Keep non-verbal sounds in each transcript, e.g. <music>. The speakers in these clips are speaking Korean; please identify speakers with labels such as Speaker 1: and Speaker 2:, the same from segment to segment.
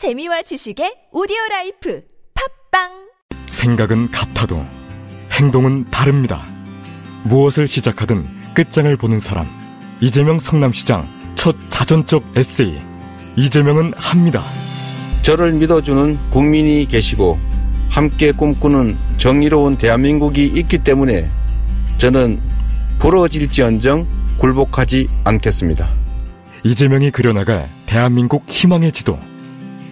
Speaker 1: 재미와 지식의 오디오 life 팟빵
Speaker 2: 생각은 같아도 행동은 다릅니다. 무엇을 시작하든 끝장을 보는 사람. 이재명 성남시장 첫 자전적 에세이. 이재명은 합니다.
Speaker 3: 저를 믿어주는 국민이 계시고 함께 꿈꾸는 정의로운 대한민국이 있기 때문에 저는 부러질지언정 굴복하지 않겠습니다.
Speaker 2: 이재명이 그려나갈 대한민국 희망의 지도.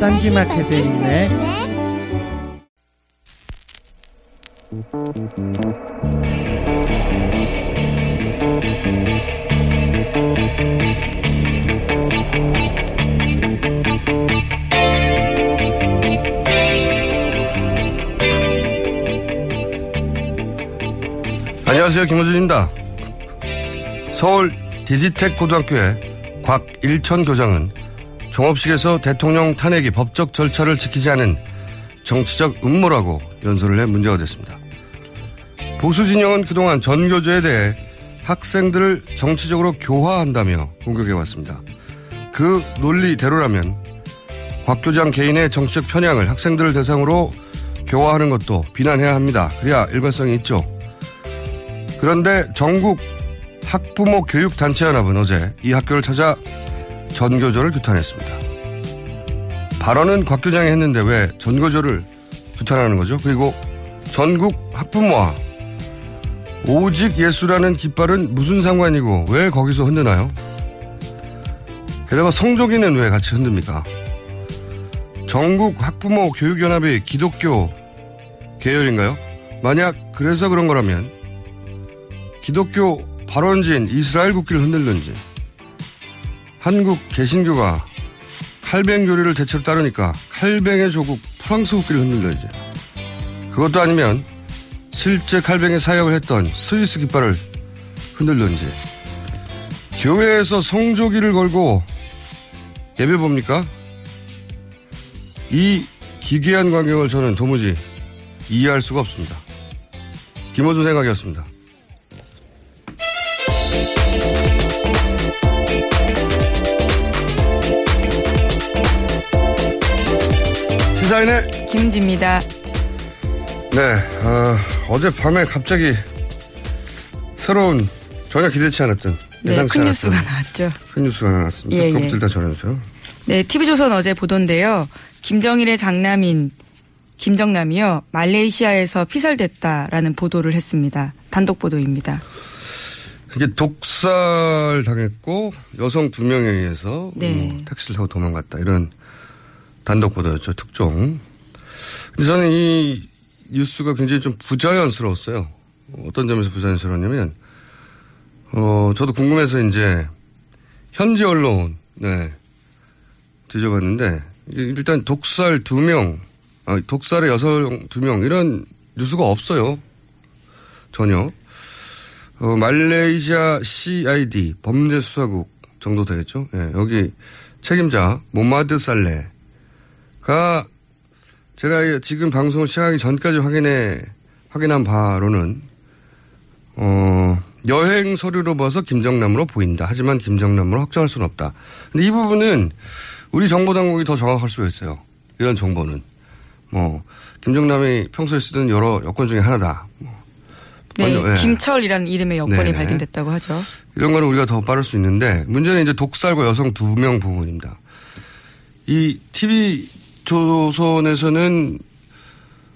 Speaker 4: 딴지마켓에 있네
Speaker 5: 안녕하세요. 김호준입니다. 서울 디지텍 고등학교의 곽일천 교장은 종업식에서 대통령 탄핵이 법적 절차를 지키지 않은 정치적 음모라고 연설을 해 문제가 됐습니다. 보수 진영은 그동안 전교조에 대해 학생들을 정치적으로 교화한다며 공격해왔습니다. 그 논리대로라면 곽 교장 개인의 정치적 편향을 학생들을 대상으로 교화하는 것도 비난해야 합니다. 그래야 일관성이 있죠. 그런데 전국 학부모 교육단체 연합은 어제 이 학교를 찾아 전교조를 규탄했습니다. 발언은 곽 교장이 했는데 왜 전교조를 규탄하는 거죠? 그리고 전국 학부모와 오직 예수라는 깃발은 무슨 상관이고 왜 거기서 흔드나요? 게다가 성조기는 왜 같이 흔듭니까? 전국 학부모 교육연합이 기독교 계열인가요? 만약 그래서 그런 거라면 기독교 발원지인 이스라엘 국기를 흔들는지 한국 개신교가 칼뱅 교리를 대체로 따르니까 칼뱅의 조국 프랑스 국기를 흔들는지 그것도 아니면 실제 칼뱅의 사역을 했던 스위스 깃발을 흔들는지 교회에서 성조기를 걸고 예배 봅니까? 이 기괴한 광경을 저는 도무지 이해할 수가 없습니다. 김호준 생각이었습니다. 시사인의
Speaker 6: 김지입니다.
Speaker 5: 네, 어, 제 밤에 갑자기 새로운 전혀 기대치 않았던
Speaker 6: 네, 큰 뉴스가 나왔죠.
Speaker 5: 큰 뉴스가 나왔습니다.
Speaker 6: 예, 예.
Speaker 5: 그것부터 일단 전해주세요.
Speaker 6: 네, TV조선 어제 보던데요. 김정일의 장남인 김정남이요. 말레이시아에서 피살됐다라는 보도를 했습니다. 단독 보도입니다.
Speaker 5: 이게 독살 당했고 여성 두 명에 의해서
Speaker 6: 네.
Speaker 5: 어, 택시를 타고 도망갔다 이런 단독 보도였죠 특종. 근데 저는 이 뉴스가 굉장히 좀 부자연스러웠어요. 어떤 점에서 부자연스러웠냐면 어 저도 궁금해서 이제 현지 언론 네 뒤져봤는데 일단 독살 두 명, 아, 독살의 여성 두 명 이런 뉴스가 없어요. 전혀. 어, 말레이시아 CID 범죄수사국 정도 되겠죠. 예, 여기 책임자 모마드 살레 가 제가 지금 방송을 시작하기 전까지 확인해 확인한 바로는 어, 여행 서류로 봐서 김정남으로 보인다. 하지만 김정남으로 확정할 수는 없다. 근데 이 부분은 우리 정보 당국이 더 정확할 수가 있어요. 이런 정보는. 뭐, 김정남이 평소에 쓰던 여러 여권 중에 하나다. 뭐,
Speaker 6: 네,
Speaker 5: 먼저, 예.
Speaker 6: 김철이라는 이름의 여권이
Speaker 5: 네네.
Speaker 6: 발견됐다고 하죠.
Speaker 5: 이런 거는 우리가 더 빠를 수 있는데 문제는 이제 독살과 여성 두 명 부분입니다. 이 TV 조선에서는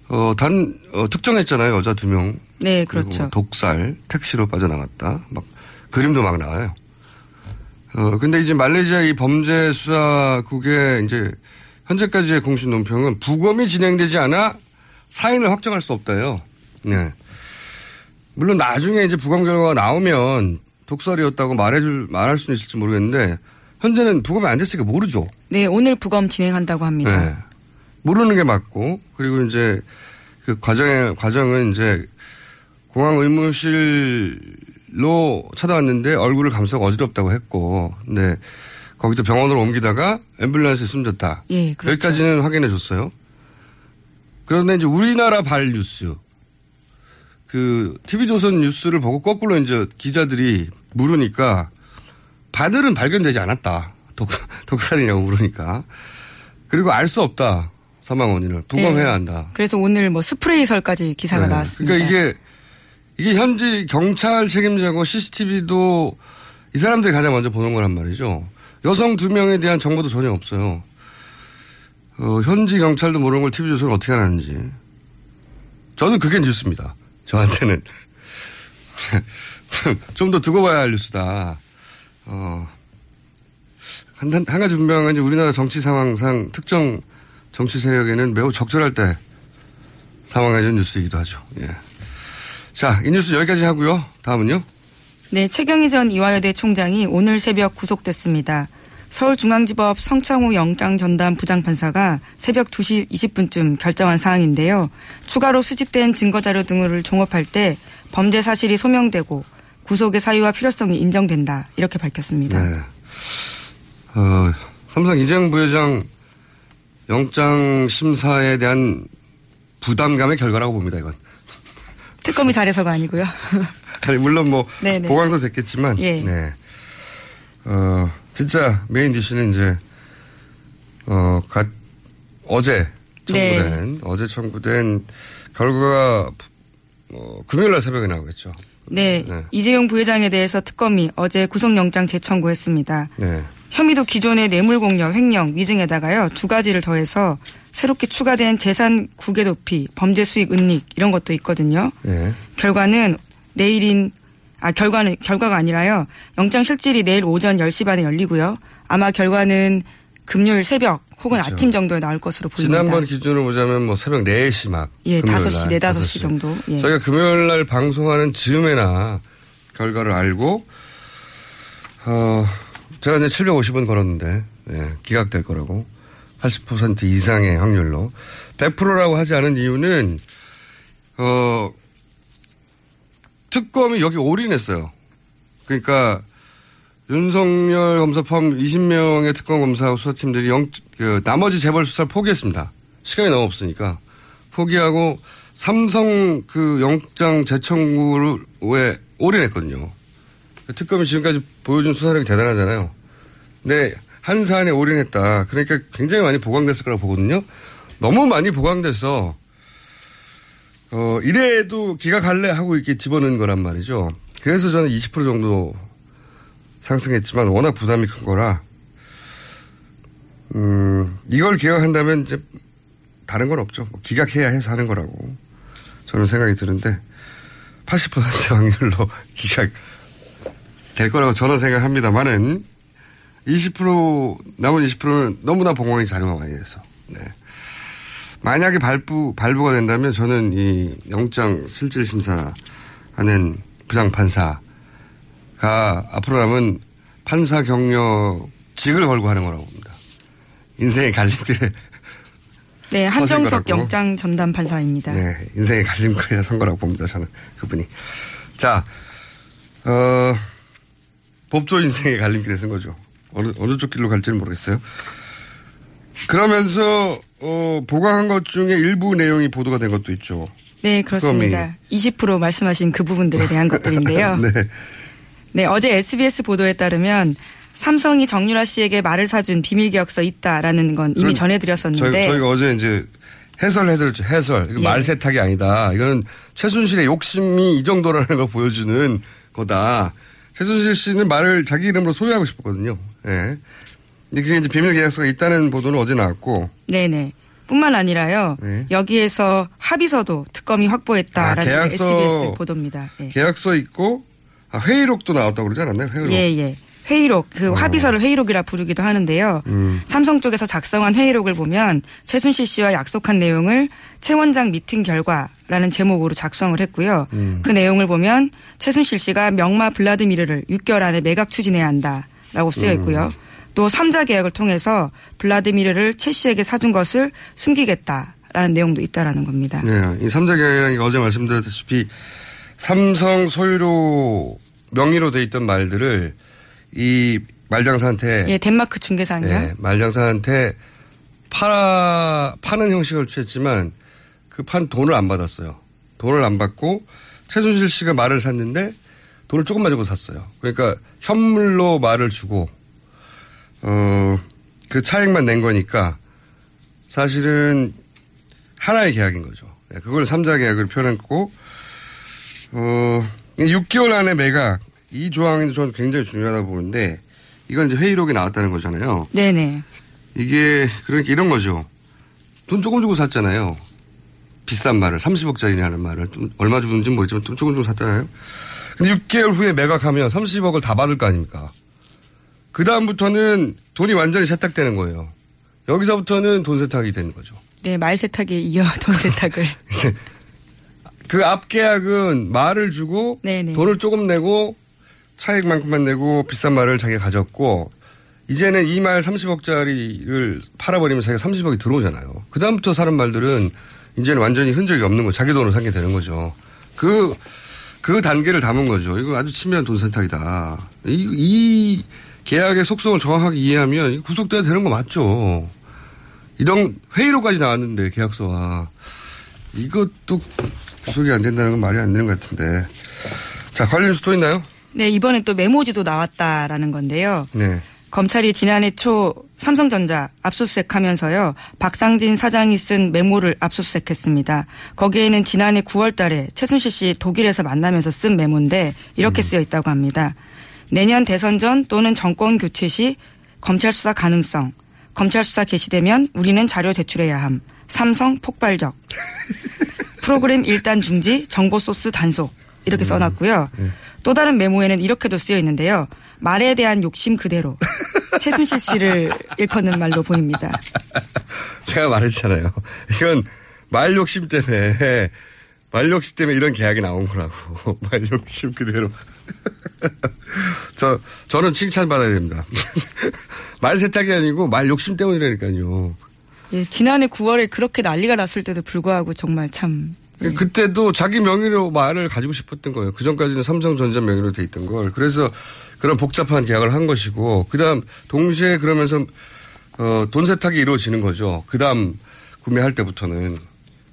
Speaker 5: 어, 단, 어, 특정했잖아요. 여자 두 명.
Speaker 6: 네, 그렇죠.
Speaker 5: 독살, 택시로 빠져나갔다. 막, 그림도 막 나와요. 어, 근데 이제 말레이시아 이 범죄 수사국의 이제 현재까지의 공식 논평은 부검이 진행되지 않아 사인을 확정할 수 없다요. 네. 물론 나중에 이제 부검 결과가 나오면 독살이었다고 말해줄, 말할 수는 있을지 모르겠는데 현재는 부검이 안 됐으니까 모르죠.
Speaker 6: 네, 오늘 부검 진행한다고 합니다.
Speaker 5: 네. 모르는 게 맞고 그리고 이제 그 과정의 과정은 이제 공항 의무실로 찾아왔는데 얼굴을 감싸고 어지럽다고 했고, 근데 거기서 병원으로 옮기다가 앰뷸런스에 숨졌다.
Speaker 6: 예, 그렇죠.
Speaker 5: 여기까지는 확인해 줬어요. 그런데 이제 우리나라 발 뉴스, 그 TV조선 뉴스를 보고 거꾸로 이제 기자들이 물으니까 바늘은 발견되지 않았다. 독, 독살이냐고 물으니까. 그리고 알 수 없다. 사망 원인을. 부검해야
Speaker 6: 네.
Speaker 5: 한다.
Speaker 6: 그래서 오늘 뭐 스프레이설까지 기사가
Speaker 5: 네.
Speaker 6: 나왔습니다.
Speaker 5: 그러니까 이게 이게 현지 경찰 책임자고 CCTV도 이 사람들이 가장 먼저 보는 거란 말이죠. 여성 두 명에 대한 정보도 전혀 없어요. 어, 현지 경찰도 모르는 걸 TV조선은 어떻게 하는지. 저는 그게 뉴스입니다. 저한테는. <laughs> 좀 더 두고 봐야 할 뉴스다. 어, 한, 한, 한 가지 분명한 게 우리나라 정치 상황상 특정 정치 세력에는 매우 적절할 때 상황해준 뉴스이기도 하죠. 예. 자, 이 뉴스 여기까지 하고요. 다음은요.
Speaker 6: 네, 최경희 전 이화여대 총장이 오늘 새벽 구속됐습니다. 서울중앙지법 성창호 영장 전담 부장판사가 새벽 2시 20분쯤 결정한 사항인데요. 추가로 수집된 증거자료 등을 종합할 때 범죄 사실이 소명되고 구속의 사유와 필요성이 인정된다. 이렇게 밝혔습니다.
Speaker 5: 네. 어, 삼성 이재용 부회장 영장 심사에 대한 부담감의 결과라고 봅니다, 이건. <laughs>
Speaker 6: 특검이 잘해서가 아니고요. <laughs>
Speaker 5: 아니, 물론 뭐,
Speaker 6: 네네.
Speaker 5: 보강도 됐겠지만,
Speaker 6: 예.
Speaker 5: 네. 어, 진짜 메인 디시는 이제, 어, 가, 어제 청구된,
Speaker 6: 네.
Speaker 5: 어제 청구된 결과가, 어, 금요일 날 새벽에 나오겠죠.
Speaker 6: 네,
Speaker 5: 네.
Speaker 6: 이재용 부회장에 대해서 특검이 어제 구속영장 재청구했습니다.
Speaker 5: 네.
Speaker 6: 혐의도 기존의 뇌물공여, 횡령, 위증에다가요 두 가지를 더해서 새롭게 추가된 재산 국외 도피, 범죄 수익 은닉 이런 것도 있거든요.
Speaker 5: 네.
Speaker 6: 결과는 내일인 아 결과는 결과가 아니라요 영장 실질이 내일 오전 10시 반에 열리고요. 아마 결과는 금요일 새벽 혹은
Speaker 5: 그렇죠.
Speaker 6: 아침 정도에 나올 것으로 보입니다.
Speaker 5: 지난번 기준으로 보자면 뭐 새벽 4시 막.
Speaker 6: 예,
Speaker 5: 금요일
Speaker 6: 5시,
Speaker 5: 날,
Speaker 6: 4, 5시
Speaker 5: 5시.
Speaker 6: 정도. 예.
Speaker 5: 저희가 금요일 날 방송하는 즈음에나 결과를 알고, 어, 제가 이제 750원 걸었는데, 예, 기각될 거라고. 80% 이상의 확률로. 100%라고 하지 않은 이유는, 어, 특검이 여기 올인했어요. 그러니까, 윤석열 검사 포함 20명의 특검 검사하고 수사팀들이 영, 그, 나머지 재벌 수사를 포기했습니다. 시간이 너무 없으니까. 포기하고 삼성 그 영장 재청구에 올인했거든요. 특검이 지금까지 보여준 수사력이 대단하잖아요. 근데 한 사안에 올인했다. 그러니까 굉장히 많이 보강됐을 거라고 보거든요. 너무 많이 보강돼서 어, 이래도 기각할래 하고 이렇게 집어넣은 거란 말이죠. 그래서 저는 20% 정도 상승했지만 워낙 부담이 큰 거라, 음, 이걸 기각한다면 이제 다른 건 없죠. 뭐 기각해야 해서 하는 거라고 저는 생각이 드는데 80% <laughs> 확률로 기각 될 거라고 저는 생각합니다만은 20% 남은 20%는 너무나 봉황이 자료가 많이 돼서 네. 만약에 발부 발부가 된다면 저는 이 영장 실질 심사하는 부장 판사 가 앞으로 남은 판사 경력직을 걸고 하는 거라고 봅니다. 인생의 갈림길에 <laughs>
Speaker 6: 네, 한정석. 영장 전담 판사입니다.
Speaker 5: 네, 인생의 갈림길에 선 거라고 봅니다. 저는 그분이. 자, 어, 법조 인생의 갈림길에 쓴 거죠. 어느, 어느 쪽 길로 갈지는 모르겠어요. 그러면서, 어, 보강한 것 중에 일부 내용이 보도가 된 것도 있죠.
Speaker 6: 네, 그렇습니다. 20% 말씀하신 그 부분들에 대한 것들인데요. <laughs>
Speaker 5: 네.
Speaker 6: 네, 어제 SBS 보도에 따르면 삼성이 정유라 씨에게 말을 사준 비밀 계약서 있다라는 건 이미 전해드렸었는데
Speaker 5: 저희, 저희가 어제 이제 해설해드렸죠. 해설.
Speaker 6: 예.
Speaker 5: 말 세탁이 아니다. 이거는 최순실의 욕심이 이 정도라는 걸 보여주는 거다. 최순실 씨는 말을 자기 이름으로 소유하고 싶었거든요. 예. 근데 그게 이제 비밀 계약서가 있다는 보도는 어제 나왔고.
Speaker 6: 네네. 뿐만 아니라요.
Speaker 5: 네.
Speaker 6: 여기에서 합의서도 특검이 확보했다라는
Speaker 5: 아,
Speaker 6: 게
Speaker 5: 계약서-
Speaker 6: SBS 보도입니다. 예.
Speaker 5: 계약서 있고 아, 회의록도 나왔다고 그러지 않았나요? 회의록.
Speaker 6: 예, 예. 회의록, 그
Speaker 5: 어.
Speaker 6: 합의서를 회의록이라 부르기도 하는데요.
Speaker 5: 음.
Speaker 6: 삼성 쪽에서 작성한 회의록을 보면 최순실 씨와 약속한 내용을 최 원장 미팅 결과라는 제목으로 작성을 했고요.
Speaker 5: 음.
Speaker 6: 그 내용을 보면 최순실 씨가 명마 블라드미르를 6개월 안에 매각 추진해야 한다라고 쓰여 있고요. 또 3자 계약을 통해서 블라드미르를 최 씨에게 사준 것을 숨기겠다라는 내용도 있다라는 겁니다.
Speaker 5: 네, 이 삼자 계약이라는 게 어제 말씀드렸다시피 삼성 소유로 명의로 돼 있던 말들을 이 말장사한테
Speaker 6: 예, 덴마크 중개사인요.
Speaker 5: 네, 말장사한테 팔아 파는 형식을 취했지만 그 판 돈을 안 받았어요. 돈을 안 받고 최순실 씨가 말을 샀는데 돈을 조금만 주고 샀어요. 그러니까 현물로 말을 주고 어 그 차액만 낸 거니까 사실은 하나의 계약인 거죠. 네, 그걸 삼자 계약을 표현했고 어 6개월 안에 매각 이 조항이 저는 굉장히 중요하다고 보는데 이건 이제 회의록이 나왔다는 거잖아요.
Speaker 6: 네네.
Speaker 5: 이게 그러니까 이런 거죠. 돈 조금 주고 샀잖아요. 비싼 말을 30억짜리라는 말을 좀 얼마 주는지 모르지만 돈 조금 주고 샀잖아요. 근데 6개월 후에 매각하면 30억을 다 받을 거 아닙니까? 그 다음부터는 돈이 완전히 세탁되는 거예요. 여기서부터는 돈 세탁이 되는 거죠.
Speaker 6: 네, 말 세탁에 이어 돈 세탁을. <laughs>
Speaker 5: 그 앞 계약은 말을 주고
Speaker 6: 네네.
Speaker 5: 돈을 조금 내고 차액만큼만 내고 비싼 말을 자기가 가졌고 이제는 이 말 30억짜리를 팔아버리면 자기가 30억이 들어오잖아요. 그 다음부터 사는 말들은 이제는 완전히 흔적이 없는 거 자기 돈으로 사게 되는 거죠. 그, 그 단계를 담은 거죠. 이거 아주 치밀한 돈 세탁이다. 이, 이 계약의 속성을 정확하게 이해하면 구속돼야 되는 거 맞죠. 이런 회의로까지 나왔는데 계약서와 이것도 구속이 안 된다는 건 말이 안 되는 것 같은데. 자, 관련 뉴스 또 있나요?
Speaker 6: 네, 이번에 또 메모지도 나왔다라는 건데요.
Speaker 5: 네.
Speaker 6: 검찰이 지난해 초 삼성전자 압수수색하면서요. 박상진 사장이 쓴 메모를 압수수색했습니다. 거기에는 지난해 9월 달에 최순실 씨 독일에서 만나면서 쓴 메모인데 이렇게 쓰여 있다고 합니다. 내년 대선 전 또는 정권 교체 시 검찰 수사 가능성. 검찰 수사 개시되면 우리는 자료 제출해야 함. 삼성 폭발적. <laughs> 프로그램 일단 중지, 정보 소스 단속. 이렇게 써놨고요. 또 다른 메모에는 이렇게도 쓰여 있는데요. 말에 대한 욕심 그대로. <laughs> 최순실 씨를 일컫는 말로 보입니다.
Speaker 5: 제가 말했잖아요. 이건 말 욕심 때문에, 말 욕심 때문에 이런 계약이 나온 거라고. <laughs> 말 욕심 그대로. <laughs> 저, 저는 칭찬 받아야 됩니다. 말 세탁이 아니고 말 욕심 때문이라니까요.
Speaker 6: 예, 지난해 9월에 그렇게 난리가 났을 때도 불구하고 정말 참. 예.
Speaker 5: 그때도 자기 명의로 말을 가지고 싶었던 거예요. 그 전까지는 삼성전자 명의로 돼 있던 걸. 그래서 그런 복잡한 계약을 한 것이고, 그 다음 동시에 그러면서, 어, 돈 세탁이 이루어지는 거죠. 그 다음 구매할 때부터는.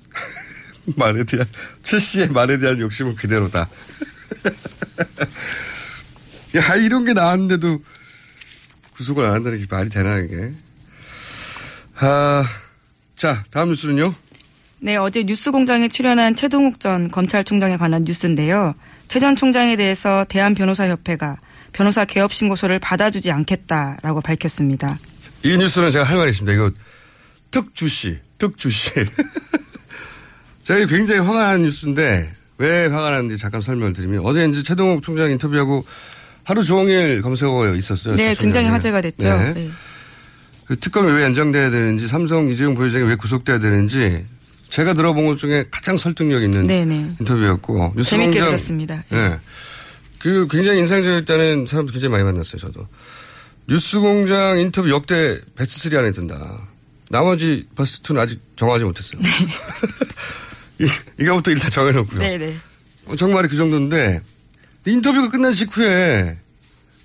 Speaker 5: <laughs> 말에 대한, 최 씨의 말에 대한 욕심은 그대로다. <laughs> 야, 이런 게 나왔는데도 구속을 안 한다는 게 말이 되나, 이게. 아, 자, 다음 뉴스는요?
Speaker 6: 네, 어제 뉴스 공장에 출연한 최동욱 전 검찰총장에 관한 뉴스인데요. 최 전 총장에 대해서 대한변호사협회가 변호사 개업 신고서를 받아주지 않겠다라고 밝혔습니다.
Speaker 5: 이 뉴스는 제가 할 말이 있습니다. 이거 특주시, 특주시. <laughs> 제가 굉장히 화가 나는 뉴스인데 왜 화가 나는지 잠깐 설명을 드리면 어제 이제 최동욱 총장 인터뷰하고 하루 종일 검색어가 있었어요.
Speaker 6: 네,
Speaker 5: 최
Speaker 6: 굉장히. 화제가 됐죠.
Speaker 5: 네.
Speaker 6: 네.
Speaker 5: 그 특검이 왜 연장돼야 되는지 삼성 이재용 부회장이 왜 구속돼야 되는지 제가 들어본 것 중에 가장 설득력 있는
Speaker 6: 네네.
Speaker 5: 인터뷰였고 뉴스
Speaker 6: 재밌게
Speaker 5: 공장-
Speaker 6: 들었습니다.
Speaker 5: 네. 그 굉장히 인상적이었다는 사람도 굉장히 많이 만났어요, 저도. 뉴스공장 인터뷰 역대 베스트 3 안에 든다. 나머지 베스트 2는 아직 정하지 못했어요. <laughs> 이, 이거부터 일단 정해놓고요.
Speaker 6: 네네.
Speaker 5: 어, 정말이 그 정도인데 인터뷰가 끝난 직후에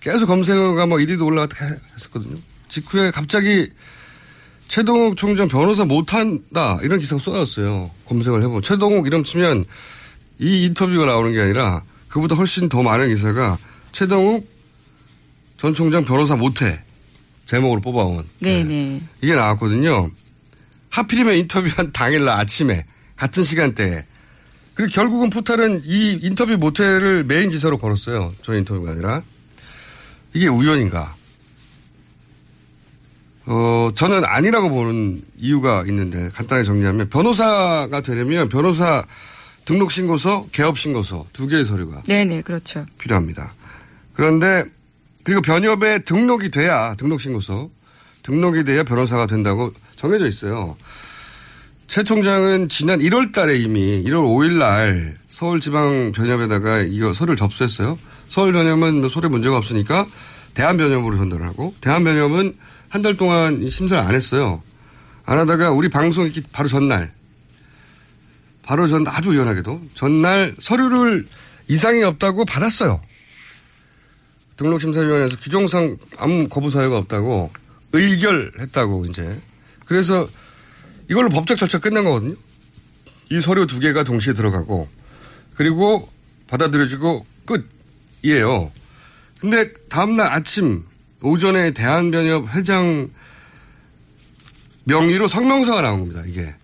Speaker 5: 계속 검색어가 뭐 1위도 올라갔다 했었거든요. 직후에 갑자기 최동욱 총장 변호사 못한다 이런 기사가 쏟아졌어요. 검색을 해보면 최동욱 이름 치면 이 인터뷰가 나오는 게 아니라 그보다 훨씬 더 많은 기사가 최동욱 전 총장 변호사 못해 제목으로 뽑아온
Speaker 6: 네네.
Speaker 5: 이게 나왔거든요. 하필이면 인터뷰한 <laughs> 당일날 아침에 같은 시간대에 그리고 결국은 포탈은 이 인터뷰 모텔을 메인 기사로 걸었어요. 저 인터뷰가 아니라 이게 우연인가? 어, 저는 아니라고 보는 이유가 있는데 간단하게 정리하면 변호사가 되려면 변호사 등록 신고서, 개업 신고서 두 개의 서류가
Speaker 6: 네네 그렇죠.
Speaker 5: 필요합니다. 그런데 그리고 변협에 등록이 돼야 등록 신고서 등록이 돼야 변호사가 된다고 정해져 있어요. 최 총장은 지난 1월 달에 이미 1월 5일 날 서울지방변협에다가 이거 서류를 접수했어요. 서울변협은 뭐 소리 문제가 없으니까 대한변협으로 전달하고 대한변협은 한 달 동안 심사를 안 했어요. 안 하다가 우리 방송 있기 바로 전날 바로 전 아주 우연하게도 전날 서류를 이상이 없다고 받았어요. 등록심사위원회에서 규정상 아무 거부 사유가 없다고 의결했다고 이제 그래서 이걸로 법적 절차 끝난 거거든요. 이 서류 두 개가 동시에 들어가고 그리고 받아들여지고 끝이에요. 근데 다음날 아침 오전에 대한변협 회장 명의로 성명서가 나온 겁니다. 이게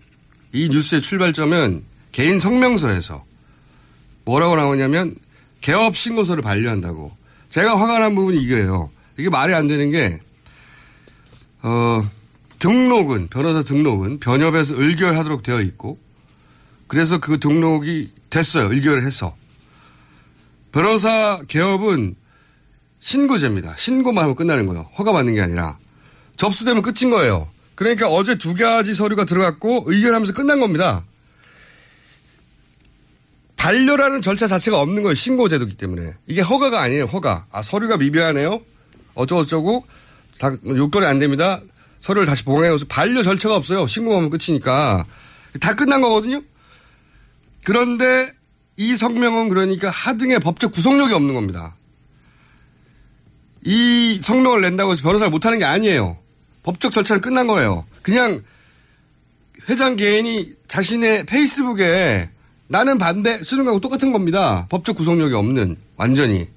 Speaker 5: 이 뉴스의 출발점은 개인 성명서에서 뭐라고 나오냐면 개업 신고서를 반려한다고. 제가 화가 난 부분이 이거예요. 이게 말이 안 되는 게 어, 등록은 변호사 등록은 변협에서 의결하도록 되어 있고 그래서 그 등록이 됐어요. 의결을 해서 변호사 개업은 신고제입니다. 신고만 하면 끝나는 거예요. 허가 받는 게 아니라 접수되면 끝인 거예요. 그러니까 어제 두 가지 서류가 들어갔고 의결하면서 끝난 겁니다. 반려라는 절차 자체가 없는 거예요. 신고제도기 때문에. 이게 허가가 아니에요. 허가. 아, 서류가 미비하네요. 어쩌고저쩌고. 다 요건이 안 됩니다. 서류를 다시 보강해서 반려 절차가 없어요. 신고하면 끝이니까. 다 끝난 거거든요. 그런데 이 성명은 그러니까 하등의 법적 구속력이 없는 겁니다. 이 성명을 낸다고 해서 변호사를 못하는 게 아니에요. 법적 절차는 끝난 거예요. 그냥 회장 개인이 자신의 페이스북에 나는 반대 쓰는 거하고 똑같은 겁니다. 법적 구속력이 없는 완전히.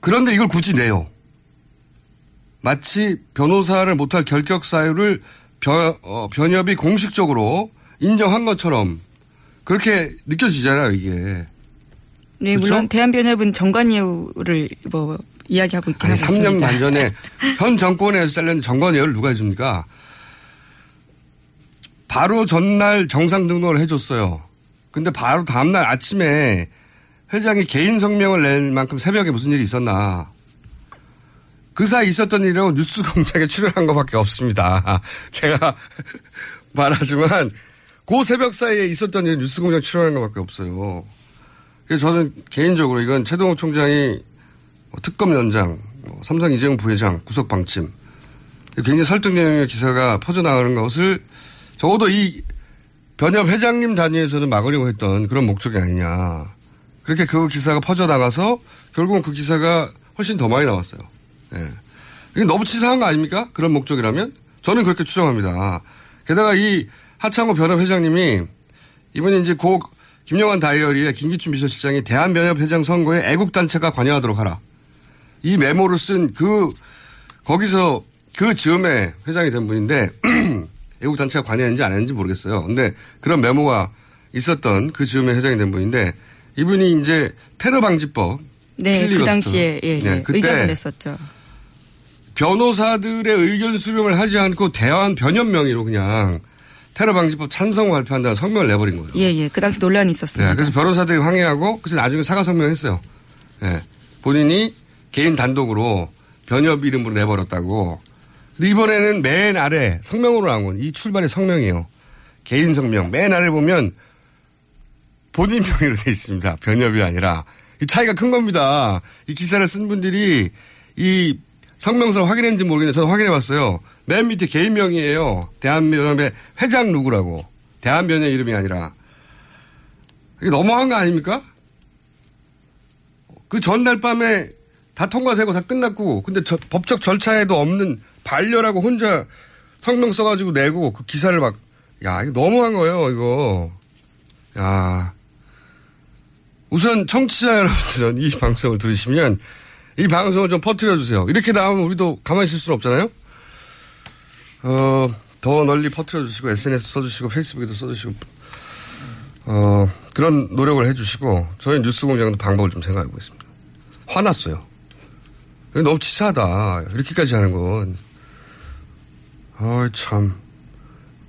Speaker 5: 그런데 이걸 굳이 내요. 마치 변호사를 못할 결격 사유를 변, 어, 변협이 공식적으로 인정한 것처럼 그렇게 느껴지잖아요, 이게.
Speaker 6: 네,
Speaker 5: 그렇죠?
Speaker 6: 물론 대한변협은 정관예우를 뭐 이야기하고 있긴
Speaker 5: 아니,
Speaker 6: 하고
Speaker 5: 3년
Speaker 6: 있습니다.
Speaker 5: 반 전에 현 정권에서 잘린 정관예우를 누가 해줍니까? 바로 전날 정상 등록을 해줬어요. 근데 바로 다음날 아침에 회장이 개인 성명을 낼 만큼 새벽에 무슨 일이 있었나. 그 사이 있었던 일은 뉴스 공장에 출연한 것밖에 없습니다. <laughs> 제가 말하지만 그 새벽 사이에 있었던 일은 뉴스 공장 출연한 것밖에 없어요. 그래서 저는 개인적으로 이건 최동욱 총장이 뭐 특검 연장, 뭐 삼성 이재용 부회장 구속 방침 굉장히 설득력의 기사가 퍼져나가는 것을 적어도 이 변협 회장님 단위에서는 막으려고 했던 그런 목적이 아니냐. 그렇게 그 기사가 퍼져나가서 결국은 그 기사가 훨씬 더 많이 나왔어요. 예. 이게 너무 치사한 거 아닙니까? 그런 목적이라면? 저는 그렇게 추정합니다. 게다가 이 하창호 변협 회장님이 이번에 이제 고 김영환 다이어리에 김기춘 비서실장이 대한변협 회장 선거에 애국단체가 관여하도록 하라. 이 메모를 쓴 그, 거기서 그 즈음에 회장이 된 분인데 <clears throat> 애국단체가 관여했는지 안 했는지 모르겠어요. 근데 그런 메모가 있었던 그 즈음에 회장이 된 분인데 이분이 이제 테러 방지법
Speaker 6: 네, 그
Speaker 5: 필리버스터.
Speaker 6: 당시에 예, 예.
Speaker 5: 네,
Speaker 6: 의견서 냈었죠.
Speaker 5: 변호사들의 의견 수렴을 하지 않고 대한 변협 명의로 그냥 테러 방지법 찬성 발표한다는 성명을 내버린 거예요.
Speaker 6: 예, 예. 그 당시 논란이 있었습니다.
Speaker 5: 네, 그래서 변호사들이 항의하고 그래서 나중에 사과 성명했어요. 네, 본인이 개인 단독으로 변협 이름으로 내버렸다고. 근데 이번에는 맨 아래 성명으로 나온 건 이 출발의 성명이에요. 개인 성명. 맨 아래 보면 본인 명의로 돼 있습니다. 변협이 아니라. 이 차이가 큰 겁니다. 이 기사를 쓴 분들이 이 성명서를 확인했는지 모르겠는데 저는 확인해 봤어요. 맨 밑에 개인 명의예요. 대한변협의 회장 누구라고. 대한변협 이름이 아니라. 이게 너무한 거 아닙니까? 그 전날 밤에 다 통과되고 다 끝났고 근데 저- 법적 절차에도 없는 반려라고 혼자 성명 써가지고 내고 그 기사를 막, 야, 이거 너무한 거예요, 이거. 야. 우선 청취자 여러분들은 이 방송을 들으시면 이 방송을 좀 퍼뜨려주세요. 이렇게 나오면 우리도 가만히 있을 수는 없잖아요? 어, 더 널리 퍼뜨려주시고, SNS 써주시고, 페이스북에도 써주시고, 어, 그런 노력을 해주시고, 저희 뉴스 공장도 방법을 좀 생각해 보겠습니다. 화났어요. 너무 치사하다. 이렇게까지 하는 건. 아 참.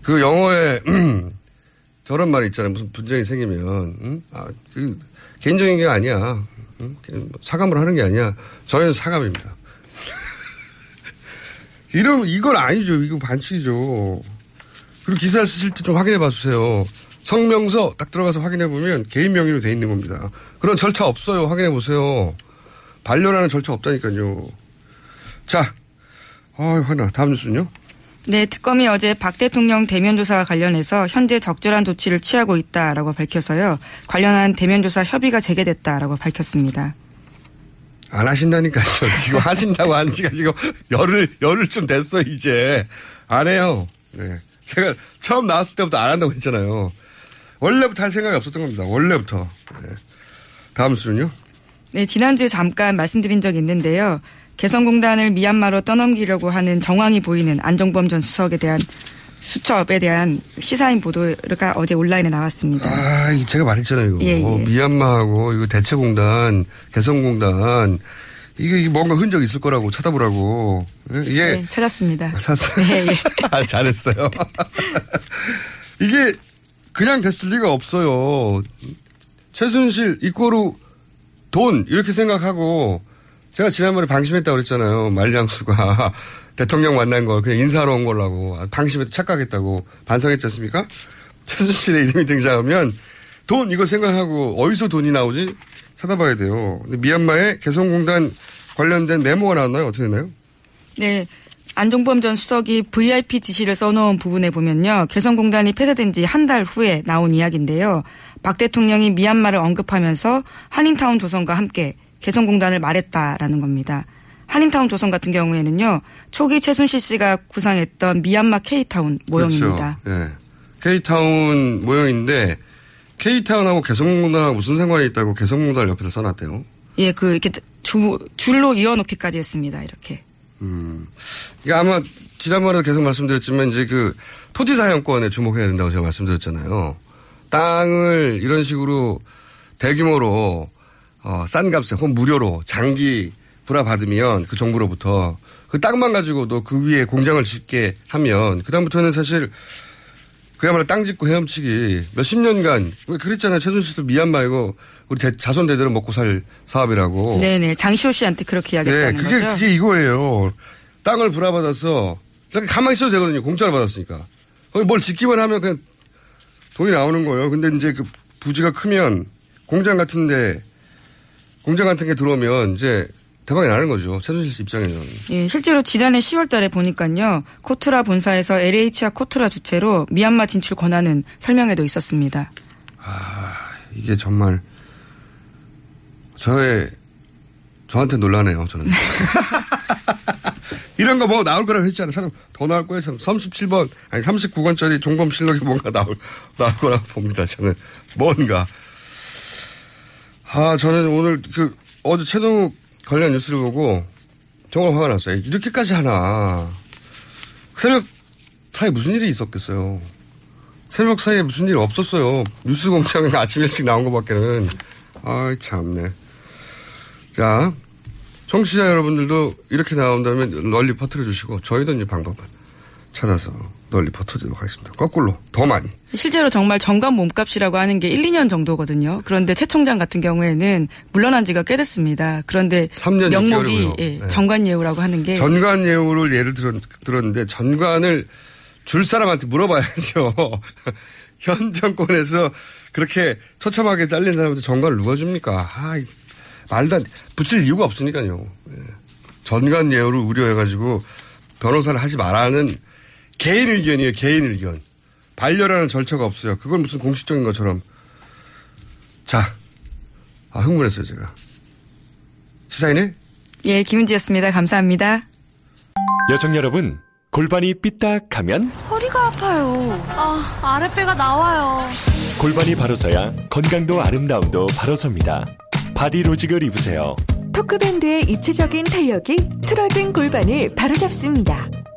Speaker 5: 그 영어에, <clears throat> 저런 말이 있잖아요. 무슨 분쟁이 생기면, 응? 아, 그, 개인적인 게 아니야. 응? 그냥 사감을 하는 게 아니야. 저희는 사감입니다. 이런, 이건 아니죠. 이거 반칙이죠. 그리고 기사 쓰실 때 좀 확인해 봐 주세요. 성명서 딱 들어가서 확인해 보면 개인 명의로 돼 있는 겁니다. 그런 절차 없어요. 확인해 보세요. 반려라는 절차 없다니까요. 자, 아 화나. 다음 뉴스는요?
Speaker 6: 네, 특검이 어제 박 대통령 대면 조사와 관련해서 현재 적절한 조치를 취하고 있다라고 밝혀서요. 관련한 대면 조사 협의가 재개됐다라고 밝혔습니다.
Speaker 5: 안 하신다니까요. <laughs> 지금 하신다고 하는 지가 지금 열흘, 열흘 좀 됐어, 이제. 안 해요. 네. 제가 처음 나왔을 때부터 안 한다고 했잖아요. 원래부터 할 생각이 없었던 겁니다. 원래부터. 네. 다음 수는요?
Speaker 6: 네, 지난주에 잠깐 말씀드린 적이 있는데요. 개성공단을 미얀마로 떠넘기려고 하는 정황이 보이는 안종범 전 수석에 대한 수첩에 대한 시사인 보도가 어제 온라인에 나왔습니다.
Speaker 5: 아, 이 제가 말했잖아요. 이거.
Speaker 6: 예, 예.
Speaker 5: 미얀마하고 이거 대체공단, 개성공단 이게 뭔가 흔적 있을 거라고 찾아보라고. 이게
Speaker 6: 네, 찾았습니다.
Speaker 5: 찾았어요.
Speaker 6: 예, 예. <laughs>
Speaker 5: 아, 잘했어요. <laughs> 이게 그냥 됐을 리가 없어요. 최순실 이꼬르 돈 이렇게 생각하고 제가 지난번에 방심했다고 그랬잖아요. 말장수가 대통령 만난 걸 그냥 인사하러 온 걸라고 방심해도 착각했다고 반성했지 않습니까? 최순실의 이름이 등장하면 돈 이거 생각하고 어디서 돈이 나오지 찾아봐야 돼요. 근데 미얀마에 개성공단 관련된 메모가 나왔나요? 어떻게 됐나요?
Speaker 6: 네. 안종범 전 수석이 VIP 지시를 써놓은 부분에 보면요. 개성공단이 폐쇄된 지 한 달 후에 나온 이야기인데요. 박 대통령이 미얀마를 언급하면서 한인타운 조선과 함께 개성공단을 말했다라는 겁니다. 한인타운 조선 같은 경우에는요. 초기 최순실 씨가 구상했던 미얀마 K타운 모형입니다.
Speaker 5: 그렇죠. 예. K타운 모형인데 K타운하고 개성공단하고 무슨 상관이 있다고 개성공단을 옆에서 써놨대요.
Speaker 6: 예, 그 이렇게 주- 줄로 이어놓기까지 했습니다. 이렇게.
Speaker 5: 음. 이게 아마 지난번에도 계속 말씀드렸지만 이제 그 토지 사용권에 주목해야 된다고 제가 말씀드렸잖아요. 땅을 이런 식으로 대규모로 어, 싼 값에 혹은 무료로 장기 불화받으면 그 정부로부터 그 땅만 가지고도 그 위에 공장을 짓게 하면 그다음부터는 사실 그야말로 땅 짓고 헤엄치기 몇십 년간 왜 그랬잖아요. 최순실도 미얀마 이고 우리 대- 자손 대대로 먹고 살 사업이라고.
Speaker 6: 네네. 장시호 씨한테 그렇게
Speaker 5: 네,
Speaker 6: 이야기했다는
Speaker 5: 그게,
Speaker 6: 거죠.
Speaker 5: 그게 이거예요. 땅을 불화받아서, 가만히 있어도 되거든요. 공짜로 받았으니까. 거기 뭘 짓기만 하면 그냥 돈이 나오는 거예요. 근데 이제 그 부지가 크면 공장 같은데, 공장 같은 게 들어오면 이제 대박이 나는 거죠. 최순실 씨 입장에는.
Speaker 6: 예, 실제로 지난해 10월 달에 보니까요. 코트라 본사에서 LH와 코트라 주체로 미얀마 진출 권한은 설명에도 있었습니다.
Speaker 5: 이게 정말, 저의, 저한테 놀라네요, 저는. <laughs> 이런 거 뭐 나올 거라고 했잖아요. 사실 더 나올 거예요. 37번, 아니 39권짜리 종범 실록이 뭔가 나올, 나올 거라고 봅니다. 저는 뭔가. 아, 저는 오늘 그, 어제 최동욱 관련 뉴스를 보고 정말 화가 났어요. 이렇게까지 하나. 새벽 사이에 무슨 일이 있었겠어요. 새벽 사이에 무슨 일 없었어요. 뉴스 공장에 <laughs> 아침 일찍 나온 것밖에는. 아이, 참네. 자, 청취자 여러분들도 이렇게 나온다면 널리 퍼뜨려 주시고, 저희도 이제 방법을 찾아서 널리 퍼뜨리도록 하겠습니다. 거꾸로, 더 많이.
Speaker 6: 실제로 정말 정관 몸값이라고 하는 게 1, 2년 정도거든요. 그런데 최 총장 같은 경우에는 물러난 지가 꽤 됐습니다. 그런데
Speaker 5: 3년
Speaker 6: 명목이
Speaker 5: 6개월이고요.
Speaker 6: 예,
Speaker 5: 네.
Speaker 6: 정관 예우라고 하는 게
Speaker 5: 전관 예우를 예를 들었, 들었는데, 전관을 줄 사람한테 물어봐야죠. <laughs> 현 정권에서 그렇게 처참하게 잘린 사람한테 전관을 누가 줍니까? 아, 이 말도 안, 붙일 이유가 없으니까요. 예. 전관 예우를 우려해가지고 변호사를 하지 말라는 개인 의견이에요, 개인 의견. 반려라는 절차가 없어요. 그걸 무슨 공식적인 것처럼. 자, 아, 흥분했어요, 제가. 시사인의
Speaker 6: 예, 김은지였습니다. 감사합니다.
Speaker 7: 여성 여러분, 골반이 삐딱하면
Speaker 8: 허리가 아파요. 아, 아랫배가 나와요.
Speaker 7: 골반이 바로서야 건강도 아름다움도 바로섭니다. 바디로직을 입으세요.
Speaker 9: 토크밴드의 입체적인 탄력이 틀어진 골반을 바로잡습니다.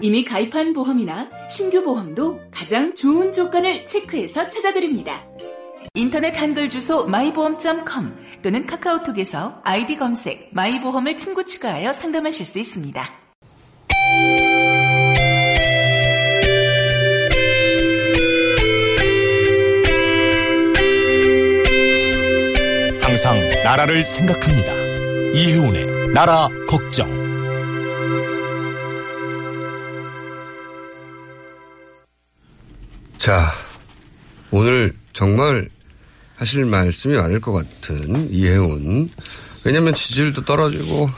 Speaker 10: 이미 가입한 보험이나 신규 보험도 가장 좋은 조건을 체크해서 찾아드립니다. 인터넷 한글 주소 마이보험.com 또는 카카오톡에서 아이디 검색 마이보험을 친구 추가하여 상담하실 수 있습니다.
Speaker 11: 항상 나라를 생각합니다. 이혜훈의 나라 걱정.
Speaker 5: 자, 오늘 정말 하실 말씀이 많을 것 같은 이혜훈. 왜냐면 지지율도 떨어지고.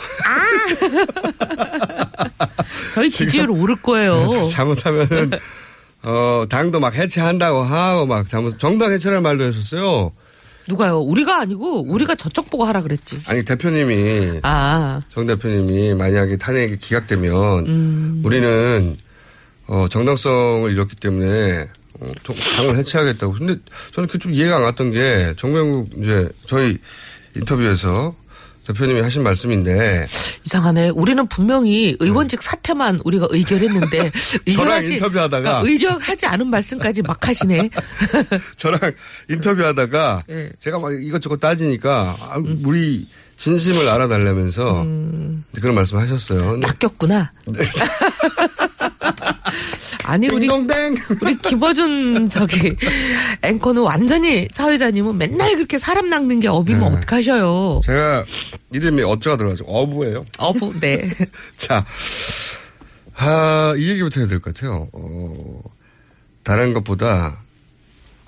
Speaker 12: 저희 지지율 오를 거예요.
Speaker 5: 잘못하면은, 어, 당도 막 해체한다고 하고 막 잘못, 정당 해체라는 말도 했었어요.
Speaker 12: 누가요? 우리가 아니고 우리가 저쪽 보고 하라 그랬지.
Speaker 5: 아니 대표님이
Speaker 12: 아.
Speaker 5: 정 대표님이 만약에 탄핵이 기각되면
Speaker 12: 음.
Speaker 5: 우리는 어, 정당성을 잃었기 때문에 어, 당을 해체하겠다고. 근데 저는 그게 좀 이해가 안 갔던 게 정명국 이제 저희 인터뷰에서 대표님이 하신 말씀인데
Speaker 12: 이상하네. 우리는 분명히 의원직 사퇴만 우리가 의결했는데 <laughs>
Speaker 5: 저랑 인터뷰하다가
Speaker 12: 그러니까 의결하지 않은 말씀까지 막 하시네. <laughs>
Speaker 5: 저랑 인터뷰하다가
Speaker 12: 네.
Speaker 5: 제가 막 이것저것 따지니까 아, 우리 진심을 알아달라면서
Speaker 12: 음.
Speaker 5: 그런 말씀하셨어요.
Speaker 12: 낚였구나. <laughs> 아니 우리 우리 김어준 저기 앵커는 완전히 사회자님은 맨날 그렇게 사람 낚는 게 업이면
Speaker 5: 네.
Speaker 12: 어떡하셔요.
Speaker 5: 제가 이름이 어쩌가 들어가죠. 어부예요.
Speaker 12: 어부, 네. <laughs>
Speaker 5: 자, 아, 이 얘기부터 해야 될 것 같아요. 어, 다른 것보다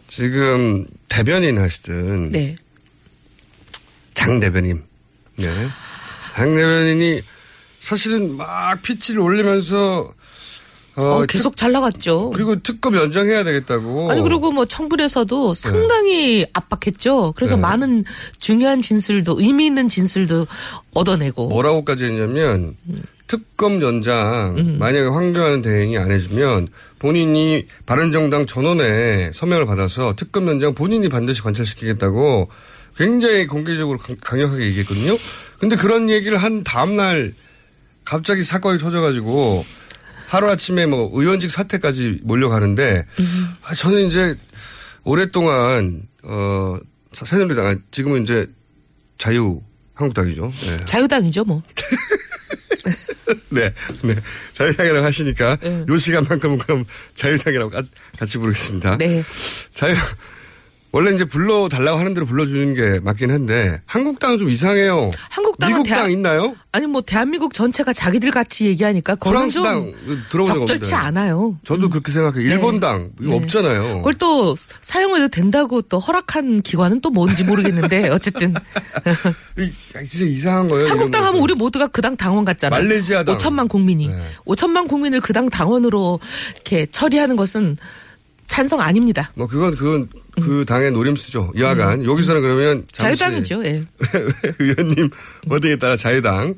Speaker 5: 지금 대변인 하시든
Speaker 12: 네.
Speaker 5: 장 대변인, 네, 장 대변인이 사실은 막 피치를 올리면서 어,
Speaker 12: 어, 계속 잘 나갔죠.
Speaker 5: 그리고 특검 연장해야 되겠다고.
Speaker 12: 아니 그리고 뭐 청문회에서도 상당히 압박했죠. 그래서
Speaker 5: 네.
Speaker 12: 많은 중요한 진술도 의미 있는 진술도 얻어내고.
Speaker 5: 뭐라고까지 했냐면 특검 연장
Speaker 12: 음.
Speaker 5: 만약에 황교안 대행이 안 해주면 본인이 바른정당 전원에 서명을 받아서 특검 연장 본인이 반드시 관철시키겠다고 굉장히 공개적으로 강- 강력하게 얘기했거든요. 근데 그런 얘기를 한 다음날 갑자기 사건이 터져가지고 하루아침에 뭐 의원직 사퇴까지 몰려가는데 아, 저는 이제 오랫동안 어 새누리당 아니, 지금은 이제 자유 한국당이죠. 네.
Speaker 12: 자유당이죠 뭐. <laughs>
Speaker 5: 네, 네. 자유당이라고 하시니까
Speaker 12: 네.
Speaker 5: 요 시간만큼은 그럼 자유당이라고 가- 같이 부르겠습니다.
Speaker 12: 네.
Speaker 5: 자유 원래 이제 불러달라고 하는 대로 불러주는 게 맞긴 한데 한국당은 좀 이상해요.
Speaker 12: 한국당은
Speaker 5: 미국당
Speaker 12: 대한-
Speaker 5: 있나요?
Speaker 12: 아니 뭐 대한민국 전체가 자기들 같이 얘기하니까
Speaker 5: 프랑스당 들어본 적
Speaker 12: 적절치. 않아요.
Speaker 5: 저도 그렇게 생각해요. 일본당 이거
Speaker 12: 네.
Speaker 5: 없잖아요.
Speaker 12: 그걸 또 사용해도 된다고 또 허락한 기관은 또 뭔지 모르겠는데 <laughs> 어쨌든
Speaker 5: 이- 진짜 이상한 거예요.
Speaker 12: 한국당 하면. 우리 모두가 그 당 당원 같잖아요.
Speaker 5: 말레이시아당.
Speaker 12: 5천만 국민이
Speaker 5: 네.
Speaker 12: 5천만 국민을 그 당 당원으로 이렇게 처리하는 것은 찬성 아닙니다.
Speaker 5: 뭐 그건 그건 그 당의 노림수죠. 여하간 여기서는 그러면 잠시
Speaker 12: 음. 자유당이죠. 예. <laughs>
Speaker 5: 의원님 어디에 따라 자유당.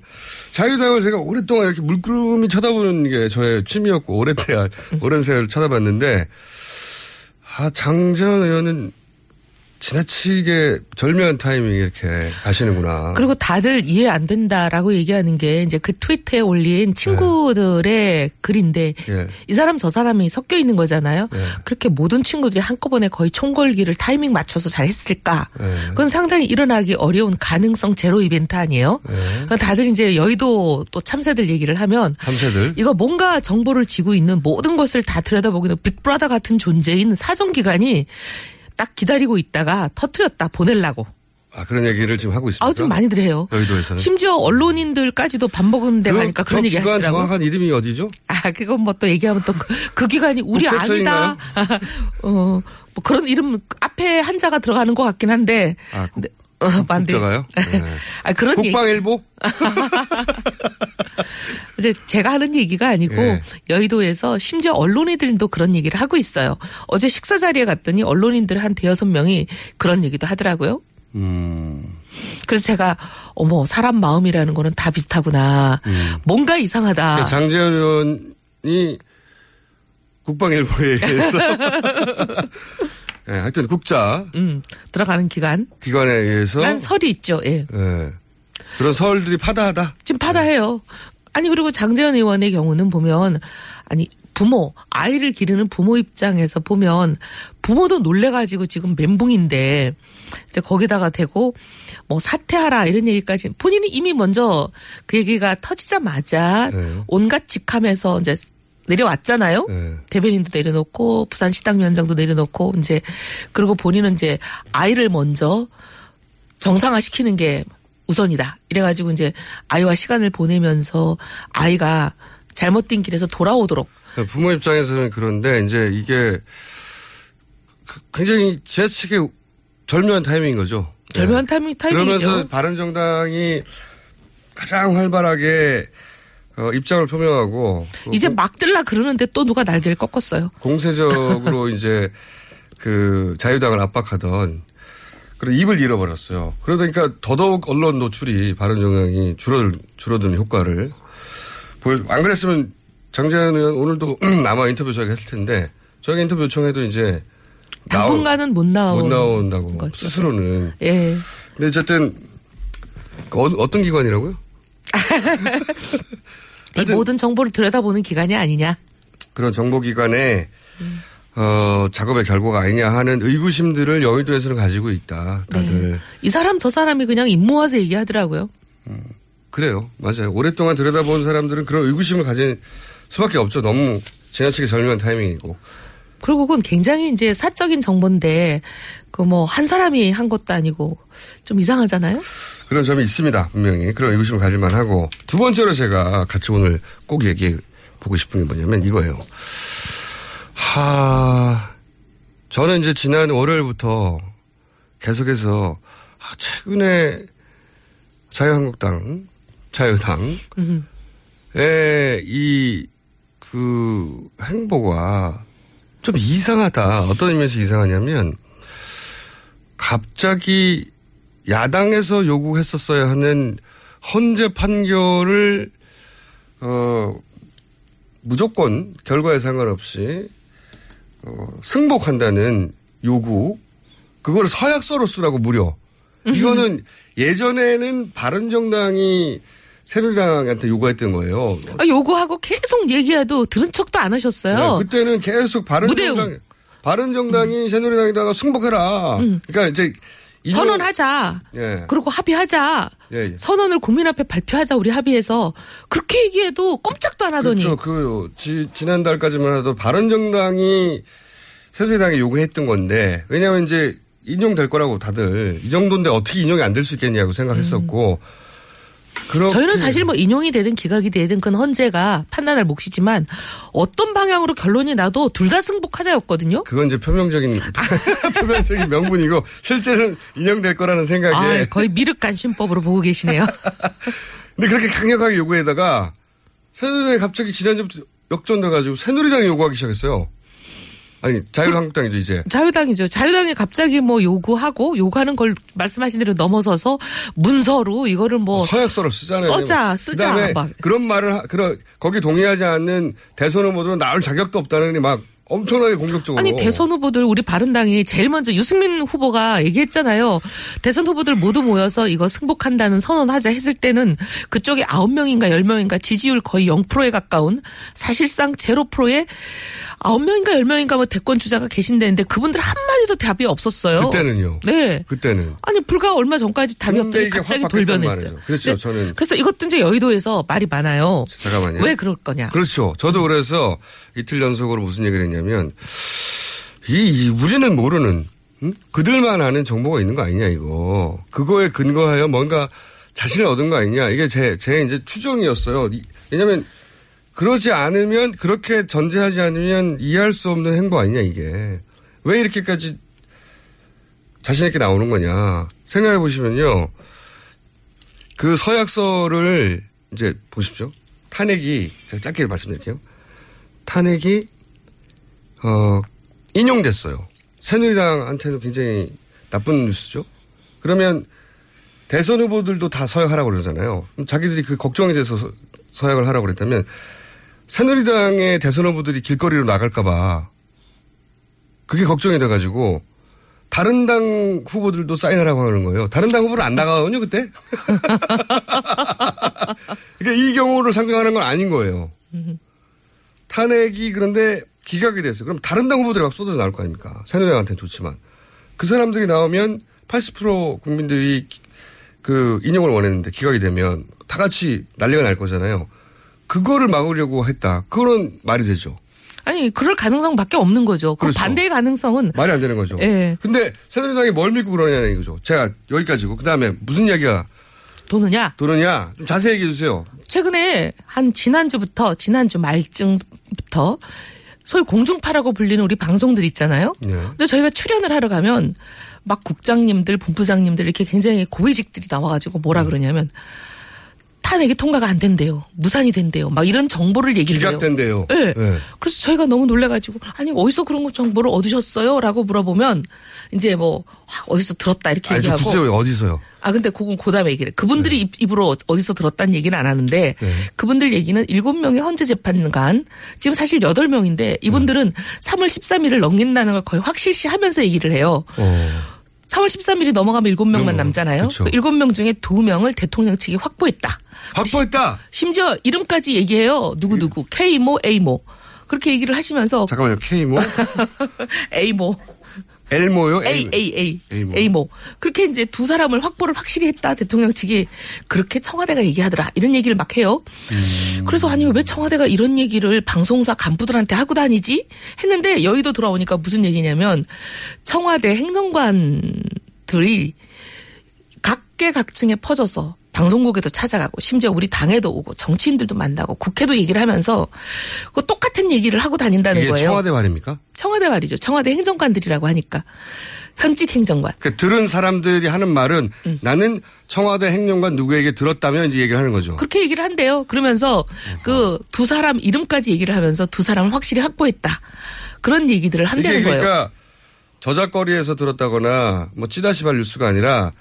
Speaker 5: 자유당을 제가 오랫동안 이렇게 물끄러미 쳐다보는 게 저의 취미였고 오랜 <laughs> 세월, 오랜 세월 쳐다봤는데 아, 장전 의원은 지나치게 절묘한 타이밍에 이렇게 가시는구나.
Speaker 12: 그리고 다들 이해 안 된다라고 얘기하는 게 이제 그 트위터에 올린 친구들의 글인데
Speaker 5: 예.
Speaker 12: 이 사람 저 사람이 섞여 있는 거잖아요.
Speaker 5: 예.
Speaker 12: 그렇게 모든 친구들이 한꺼번에 거의 총걸기를 타이밍 맞춰서 잘 했을까?
Speaker 5: 예.
Speaker 12: 그건 상당히 일어나기 어려운 가능성 제로 이벤트 아니에요? 그러니까 다들 이제 여의도 또 참새들 얘기를 하면
Speaker 5: 참새들.
Speaker 12: 이거 뭔가 정보를 지고 있는 모든 것을 다 들여다보기는 빅브라더 같은 존재인 사정기관이 딱 기다리고 있다가 터트렸다 보내려고.
Speaker 5: 아, 그런 얘기를 지금 하고 있습니다.
Speaker 12: 아, 좀 많이들 해요.
Speaker 5: 여의도에서는.
Speaker 12: 심지어 언론인들까지도 밥 먹은 데
Speaker 5: 그,
Speaker 12: 가니까
Speaker 5: 저
Speaker 12: 그런 얘기
Speaker 5: 기관
Speaker 12: 하시더라고요.
Speaker 5: 정확한 이름이 어디죠?
Speaker 12: 아, 그건 뭐 또 얘기하면 또그 기관이 우리
Speaker 5: 국세청인가요?
Speaker 12: 아니다. <laughs> 어, 뭐 그런 이름 앞에 한자가 들어가는 것 같긴 한데.
Speaker 5: 아, 국,
Speaker 12: 네. 어, 맞네.
Speaker 5: 국자가요? <laughs> 네.
Speaker 12: 아, 그런.
Speaker 5: 국방일보? <laughs>
Speaker 12: 이제 제가 하는 얘기가 아니고
Speaker 5: 예.
Speaker 12: 여의도에서 심지어 언론인들도 그런 얘기를 하고 있어요. 어제 식사 자리에 갔더니 언론인들 한 대여섯 명이 그런 얘기도 하더라고요.
Speaker 5: 음.
Speaker 12: 그래서 제가 어머 사람 마음이라는 거는 다 비슷하구나. 뭔가 이상하다.
Speaker 5: 그러니까 장재현 의원이 국방일보에 <laughs> 의해서 예, 하여튼 국자
Speaker 12: 음, 들어가는 기간.
Speaker 5: 기관에 의해서
Speaker 12: 난 설이 있죠. 예.
Speaker 5: 예. 그런 서울들이 파다하다.
Speaker 12: 지금 파다해요. 아니 그리고 장재현 의원의 경우는 보면 아니 부모 아이를 기르는 부모 입장에서 보면 부모도 놀래가지고 지금 멘붕인데 이제 거기다가 대고 뭐 사퇴하라 이런 얘기까지 본인이 이미 먼저 그 얘기가 터지자마자
Speaker 5: 네.
Speaker 12: 온갖 직함에서 이제 내려왔잖아요.
Speaker 5: 네.
Speaker 12: 대변인도 내려놓고 부산 시당 위원장도 내려놓고 이제 그리고 본인은 이제 아이를 먼저 정상화 시키는 게 우선이다. 이래가지고 이제 아이와 시간을 보내면서 아이가 잘못된 길에서 돌아오도록
Speaker 5: 부모 입장에서는 그런데 이제 이게 그- 굉장히 지나치게 절묘한 타이밍인 거죠.
Speaker 12: 절묘한 타이밍, 타이밍이죠.
Speaker 5: 그러면서 바른정당이 가장 활발하게 어, 입장을 표명하고 그
Speaker 12: 이제 막 들라 그러는데 또 누가 날개를 꺾었어요.
Speaker 5: 공세적으로 <laughs> 이제 그 자유당을 압박하던 그런 입을 잃어버렸어요. 그러다 보니까 더더욱 언론 노출이 바른정당이 줄어들, 줄어드는 효과를 보여, 안 그랬으면 장재현 의원 오늘도 <clears throat> 아마 인터뷰 저희가 했을 텐데 저희가 인터뷰 요청해도 이제
Speaker 12: 당분간은 못 나오.
Speaker 5: 못 나온다고 스스로는.
Speaker 12: 예.
Speaker 5: 근데 어쨌든 어, 어떤 기관이라고요? <laughs>
Speaker 12: 이 모든 정보를 들여다보는 기관이 아니냐.
Speaker 5: 그런 정보기관의 어, 작업의 결과가 아니냐 하는 의구심들을 여의도에서는 가지고 있다. 다들.
Speaker 12: 네. 이 사람 저 사람이 그냥 입 모아서 얘기하더라고요.
Speaker 5: 그래요. 맞아요. 오랫동안 들여다본 사람들은 그런 의구심을 가진 수밖에 없죠. 너무 지나치게 절묘한 타이밍이고.
Speaker 12: 그리고 그건 굉장히 이제 사적인 정보인데 그 뭐 한 사람이 한 것도 아니고 좀 이상하잖아요.
Speaker 5: 그런 점이 있습니다. 분명히. 그런 의구심을 가질만 하고. 두 번째로 제가 같이 오늘 꼭 얘기해 보고 싶은 게 뭐냐면 이거예요. 하, 저는 이제 지난 월요일부터 계속해서 아, 최근에 자유한국당, 자유당,
Speaker 12: 음.
Speaker 5: 의 이, 그, 행보가 좀 이상하다. 어떤 의미에서 이상하냐면, 갑자기 야당에서 요구했었어야 하는 헌재 판결을, 어, 무조건 결과에 상관없이, 어, 승복한다는 요구, 그거를 서약서로 쓰라고 무려. 이거는 예전에는 바른정당이 새누리당한테 요구했던 거예요.
Speaker 12: 아, 요구하고 계속 얘기해도 들은 척도 안 하셨어요.
Speaker 5: 네, 그때는 계속 바른정당,
Speaker 12: 무대응.
Speaker 5: 바른정당이 새누리당에다가 승복해라. 그러니까 이제
Speaker 12: 선언하자.
Speaker 5: 예.
Speaker 12: 그리고 합의하자.
Speaker 5: 예, 예.
Speaker 12: 선언을 국민 앞에 발표하자 우리 합의해서 그렇게 얘기해도 꼼짝도 안 하더니
Speaker 5: 그렇죠. 그 지, 지난달까지만 해도 바른정당이 새누리당에 요구했던 건데 왜냐하면 이제 인용될 거라고 다들 이 정도인데 어떻게 인용이 안 될 수 있겠냐고 생각했었고 그렇게
Speaker 12: 음. 저희는 사실 뭐 인용이 되든 기각이 되든 그건 헌재가 판단할 몫이지만 어떤 방향으로 결론이 나도 둘 다 승복하자였거든요.
Speaker 5: 그건 이제 표명적인 <laughs> 표면적인 명분이고 실제는 인용될 거라는 생각에
Speaker 12: 아, 거의 미륵간신법으로 보고 계시네요. <laughs>
Speaker 5: 근데 그렇게 강력하게 요구에다가 새누리당이 갑자기 지난주부터 역전돼가지고 새누리당이 요구하기 시작했어요. 아니 자유한국당이죠 이제.
Speaker 12: 자유당이죠. 자유당이 갑자기 뭐 요구하고 요구하는 걸 말씀하신 대로 넘어서서 문서로 이거를 뭐
Speaker 5: 서약서를 쓰잖아요.
Speaker 12: 써자, 쓰자.
Speaker 5: 그다음에
Speaker 12: 막.
Speaker 5: 그런 말을 하- 그런 거기 동의하지 않는 대선 후보들은 나올 자격도 없다느니 막 엄청나게 공격적으로.
Speaker 12: 아니 대선 후보들 우리 바른당이 제일 먼저 유승민 후보가 얘기했잖아요. 대선 후보들 모두 모여서 이거 승복한다는 선언하자 했을 때는 그쪽에 9명인가 10명인가 지지율 거의 0%에 가까운 사실상 0% 의 9명인가 10명인가 뭐 대권 주자가 계신다는데 그분들 한마디도 답이 없었어요.
Speaker 5: 그때는요.
Speaker 12: 네.
Speaker 5: 그때는.
Speaker 12: 아니 불과 얼마 전까지 답이 없더니 갑자기 돌변했어요.
Speaker 5: 그렇죠.
Speaker 12: 네.
Speaker 5: 저는
Speaker 12: 그래서 이것도 이제 여의도에서 말이 많아요.
Speaker 5: 잠깐만요.
Speaker 12: 왜 그럴 거냐?
Speaker 5: 그렇죠. 저도 그래서 이틀 연속으로 무슨 얘기를 했냐면 이, 이 우리는 모르는 응? 그들만 아는 정보가 있는 거 아니냐 이거. 그거에 근거하여 뭔가 자신을 얻은 거 아니냐. 이게 제, 제 이제 추정이었어요. 이- 왜냐면 그러지 않으면 그렇게 전제하지 않으면 이해할 수 없는 행보 아니냐 이게. 왜 이렇게까지 자신 있게 나오는 거냐. 생각해 보시면요. 그 서약서를 이제 보십시오. 탄핵이 제가 짧게 말씀드릴게요. 탄핵이 어 인용됐어요. 새누리당한테는 굉장히 나쁜 뉴스죠. 그러면 대선 후보들도 다 서약하라고 그러잖아요. 자기들이 그 걱정에 대해서 서- 서약을 하라고 그랬다면 새누리당의 대선 후보들이 길거리로 나갈까봐 그게 걱정이 돼가지고 다른 당 후보들도 사인하라고 하는 거예요. 다른 당 후보는 안 나가거든요, 그때? <laughs> 그러니까 이 경우를 상정하는 건 아닌 거예요. 탄핵이 그런데 기각이 됐어요. 그럼 다른 당 후보들이 막 쏟아져 나올 거 아닙니까? 새누리당한테는 좋지만. 그 사람들이 나오면 80% 국민들이 기- 그 인용을 원했는데 기각이 되면 다 같이 난리가 날 거잖아요. 그거를 막으려고 했다. 그거는 말이 되죠.
Speaker 12: 아니 그럴 가능성밖에 없는 거죠. 그
Speaker 5: 그렇죠.
Speaker 12: 반대의 가능성은
Speaker 5: 말이 안 되는 거죠.
Speaker 12: 예.
Speaker 5: 근데 새누리당이 뭘 믿고 그러냐는 이거죠. 제가 여기까지고 그 다음에 무슨 이야기가
Speaker 12: 도느냐?
Speaker 5: 도느냐 좀 자세히 얘기해 주세요.
Speaker 12: 최근에 한 지난주부터 지난주 말쯤부터 소위 공중파라고 불리는 우리 방송들 있잖아요.
Speaker 5: 네.
Speaker 12: 근데 저희가 출연을 하러 가면 막 국장님들, 본부장님들 이렇게 굉장히 고위직들이 나와가지고 뭐라
Speaker 5: 음.
Speaker 12: 그러냐면 탄핵이 통과가 안 된대요. 무산이 된대요. 막 이런 정보를 얘기를 해요.
Speaker 5: 기각된대요.
Speaker 12: 네.
Speaker 5: 네.
Speaker 12: 그래서 저희가 너무 놀래가지고 아니 어디서 그런 거 정보를 얻으셨어요? 라고 물어보면 이제 뭐확 어디서 들었다 이렇게
Speaker 5: 아니 좀
Speaker 12: 얘기하고
Speaker 5: 주세요. 어디서요?
Speaker 12: 아 근데 그건 고담에 얘기를 해. 그분들이 입- 입으로 어디서 들었다는 얘기는 안 하는데
Speaker 5: 네.
Speaker 12: 그분들 얘기는 일곱 명의 헌재 재판관 지금 사실 여덟 명인데 이분들은 3월 13일을 넘긴다는 걸 거의 확실시 하면서 얘기를 해요.
Speaker 5: 어.
Speaker 12: 3월 13일이 넘어가면 일곱 명만 남잖아요.
Speaker 5: 그쵸.
Speaker 12: 그 일곱 명 중에 두 명을 대통령 측이 확보했다.
Speaker 5: 확보했다.
Speaker 12: 심지어 이름까지 얘기해요. 누구 누구 K모 A모 그렇게 얘기를 하시면서
Speaker 5: 잠깐만요. K모
Speaker 12: A모 <laughs> A A A.
Speaker 5: A모.
Speaker 12: A모. 그렇게 이제 두 사람을 확보를 확실히 했다. 대통령 측이 그렇게 청와대가 얘기하더라. 이런 얘기를 막 해요.
Speaker 5: 음.
Speaker 12: 그래서 아니 왜 청와대가 이런 얘기를 방송사 간부들한테 하고 다니지? 했는데 여의도 돌아오니까 무슨 얘기냐면 청와대 행정관들이 각계각층에 퍼져서 방송국에도 찾아가고 심지어 우리 당에도 오고 정치인들도 만나고 국회도 얘기를 하면서 그 똑같은 얘기를 하고 다닌다는
Speaker 5: 이게
Speaker 12: 거예요.
Speaker 5: 청와대 말입니까?
Speaker 12: 청와대 말이죠. 청와대 행정관들이라고 하니까 현직 행정관.
Speaker 5: 그 들은 사람들이 하는 말은 나는 청와대 행정관 누구에게 들었다면 이제 얘기를 하는 거죠.
Speaker 12: 그렇게 얘기를 한대요. 그러면서 그 두 사람 이름까지 얘기를 하면서 두 사람을 확실히 확보했다. 그런 얘기들을 한다는
Speaker 5: 이게
Speaker 12: 거예요.
Speaker 5: 그러니까 저작거리에서 들었다거나 뭐 찌다시발 뉴스가 아니라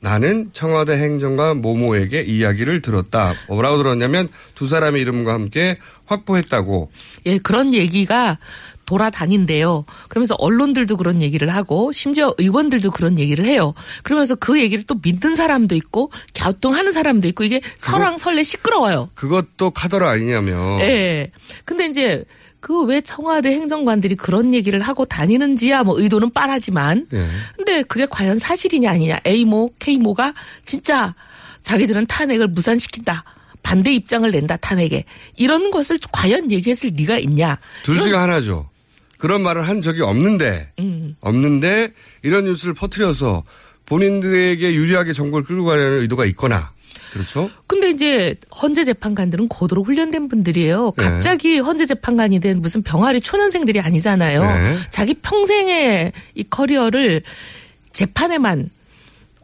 Speaker 5: 나는 청와대 행정관 모모에게 이야기를 들었다. 뭐라고 들었냐면 두 사람의 이름과 함께 확보했다고.
Speaker 12: 예, 그런 얘기가 돌아다닌대요. 그러면서 언론들도 그런 얘기를 하고 심지어 의원들도 그런 얘기를 해요. 그러면서 그 얘기를 또 믿는 사람도 있고 갸우뚱하는 사람도 있고 이게 설왕설래 시끄러워요.
Speaker 5: 그것도 카더라 아니냐며.
Speaker 12: 예. 근데 이제 그 왜 청와대 행정관들이 그런 얘기를 하고 다니는지야 뭐 의도는 빤하지만
Speaker 5: 예.
Speaker 12: 근데 그게 과연 사실이냐 아니냐 A모 K모가 진짜 자기들은 탄핵을 무산시킨다. 반대 입장을 낸다 탄핵에 이런 것을 과연 얘기했을 리가 있냐?
Speaker 5: 둘 중에 하나죠. 그런 말을 한 적이 없는데
Speaker 12: 음.
Speaker 5: 없는데 이런 뉴스를 퍼뜨려서 본인들에게 유리하게 정보를 끌고 가려는 의도가 있거나 그렇죠?
Speaker 12: 근데 이제 헌재 재판관들은 고도로 훈련된 분들이에요.
Speaker 5: 네.
Speaker 12: 갑자기 헌재 재판관이 된 무슨 병아리 초년생들이 아니잖아요.
Speaker 5: 네.
Speaker 12: 자기 평생의 이 커리어를 재판에만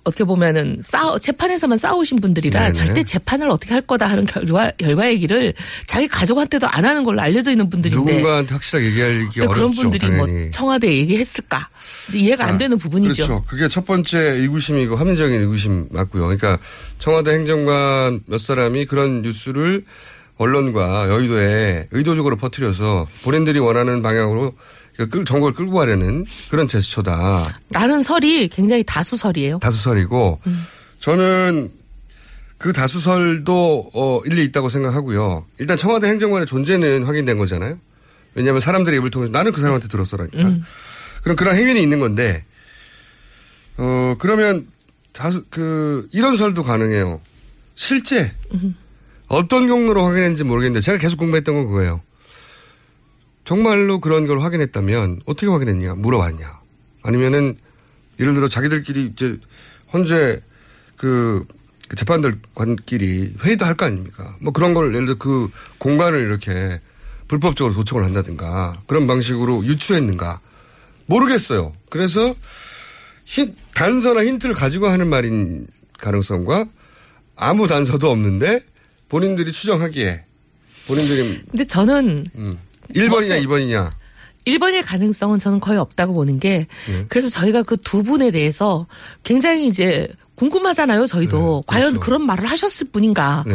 Speaker 12: 어떻게 보면은 싸 재판에서만 싸우신 분들이라
Speaker 5: 네네.
Speaker 12: 절대 재판을 어떻게 할 거다 하는 결과 결과 얘기를 자기 가족한테도 안 하는 걸로 알려져 있는 분들인데
Speaker 5: 누군가한테 확실하게
Speaker 12: 근데 그런
Speaker 5: 어렵죠.
Speaker 12: 분들이
Speaker 5: 당연히.
Speaker 12: 뭐 청와대 에 얘기했을까 이해가 안
Speaker 5: 자,
Speaker 12: 되는 부분이죠.
Speaker 5: 그렇죠. 그게 첫 번째 의구심이고 합리적인 의구심 맞고요. 그러니까 청와대 행정관 몇 사람이 그런 뉴스를 언론과 여의도에 의도적으로 퍼뜨려서 본인들이 원하는 방향으로 끌, 정보를 끌고 가려는 그런 제스처다.
Speaker 12: 라는 설이 굉장히 다수설이에요.
Speaker 5: 다수설이고
Speaker 12: 음.
Speaker 5: 저는 그 다수설도 어, 일리 있다고 생각하고요. 일단 청와대 행정관의 존재는 확인된 거잖아요. 왜냐하면 사람들의 입을 통해서 나는 그 사람한테 들었어라니까.
Speaker 12: 음.
Speaker 5: 그럼 그런 행위는 있는 건데 어 그러면 다수 그 이런 설도 가능해요. 실제
Speaker 12: 음.
Speaker 5: 어떤 경로로 확인했는지 모르겠는데 제가 계속 궁금했던 건 그거예요. 정말로 그런 걸 확인했다면 어떻게 확인했냐 물어봤냐 아니면은 예를 들어 자기들끼리 이제 현재 그, 그 재판들관끼리 회의도 할 거 아닙니까? 뭐 그런 걸 예를 들어 그 공간을 이렇게 불법적으로 도청을 한다든가 그런 방식으로 유추했는가 모르겠어요. 그래서 힌, 단서나 힌트를 가지고 하는 말인 가능성과 아무 단서도 없는데 본인들이 추정하기에 본인들이
Speaker 12: 근데 저는
Speaker 5: 음, 1번이냐 2번이냐
Speaker 12: 1번일 가능성은 저는 거의 없다고 보는 게
Speaker 5: 네.
Speaker 12: 그래서 저희가 그 두 분에 대해서 굉장히 이제 궁금하잖아요. 저희도 과연 그런 말을 하셨을 뿐인가.
Speaker 5: 네.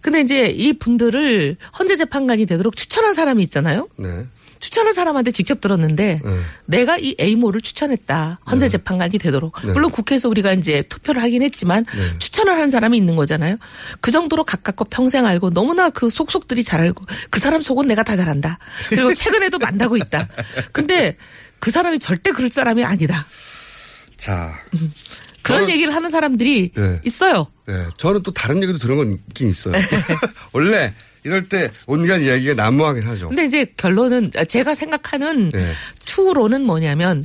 Speaker 12: 근데 이제 이 분들을 헌재 재판관이 되도록 추천한 사람이 있잖아요.
Speaker 5: 네.
Speaker 12: 추천한 사람한테 직접 들었는데
Speaker 5: 네.
Speaker 12: 내가 이 A모를 추천했다. 헌재 재판관이 되도록.
Speaker 5: 네.
Speaker 12: 물론 국회에서 우리가 이제 투표를 하긴 했지만
Speaker 5: 네.
Speaker 12: 추천을 한 사람이 있는 거잖아요. 그 정도로 가깝고 평생 알고 너무나 그 속속들이 잘 알고 그 사람 속은 내가 다 잘한다. 그리고 <laughs> 최근에도 만나고 있다. 근데 그 사람이 절대 그럴 사람이 아니다.
Speaker 5: 자
Speaker 12: 그런
Speaker 5: 저는-
Speaker 12: 얘기를 하는 사람들이
Speaker 5: 네.
Speaker 12: 있어요.
Speaker 5: 네. 저는 또 다른 얘기도 들은 건 있긴 있어요. <laughs> 원래 이럴 때 온갖 이야기가 난무하긴 하죠.
Speaker 12: 근데 이제 결론은 제가 생각하는
Speaker 5: 네.
Speaker 12: 추후로는 뭐냐면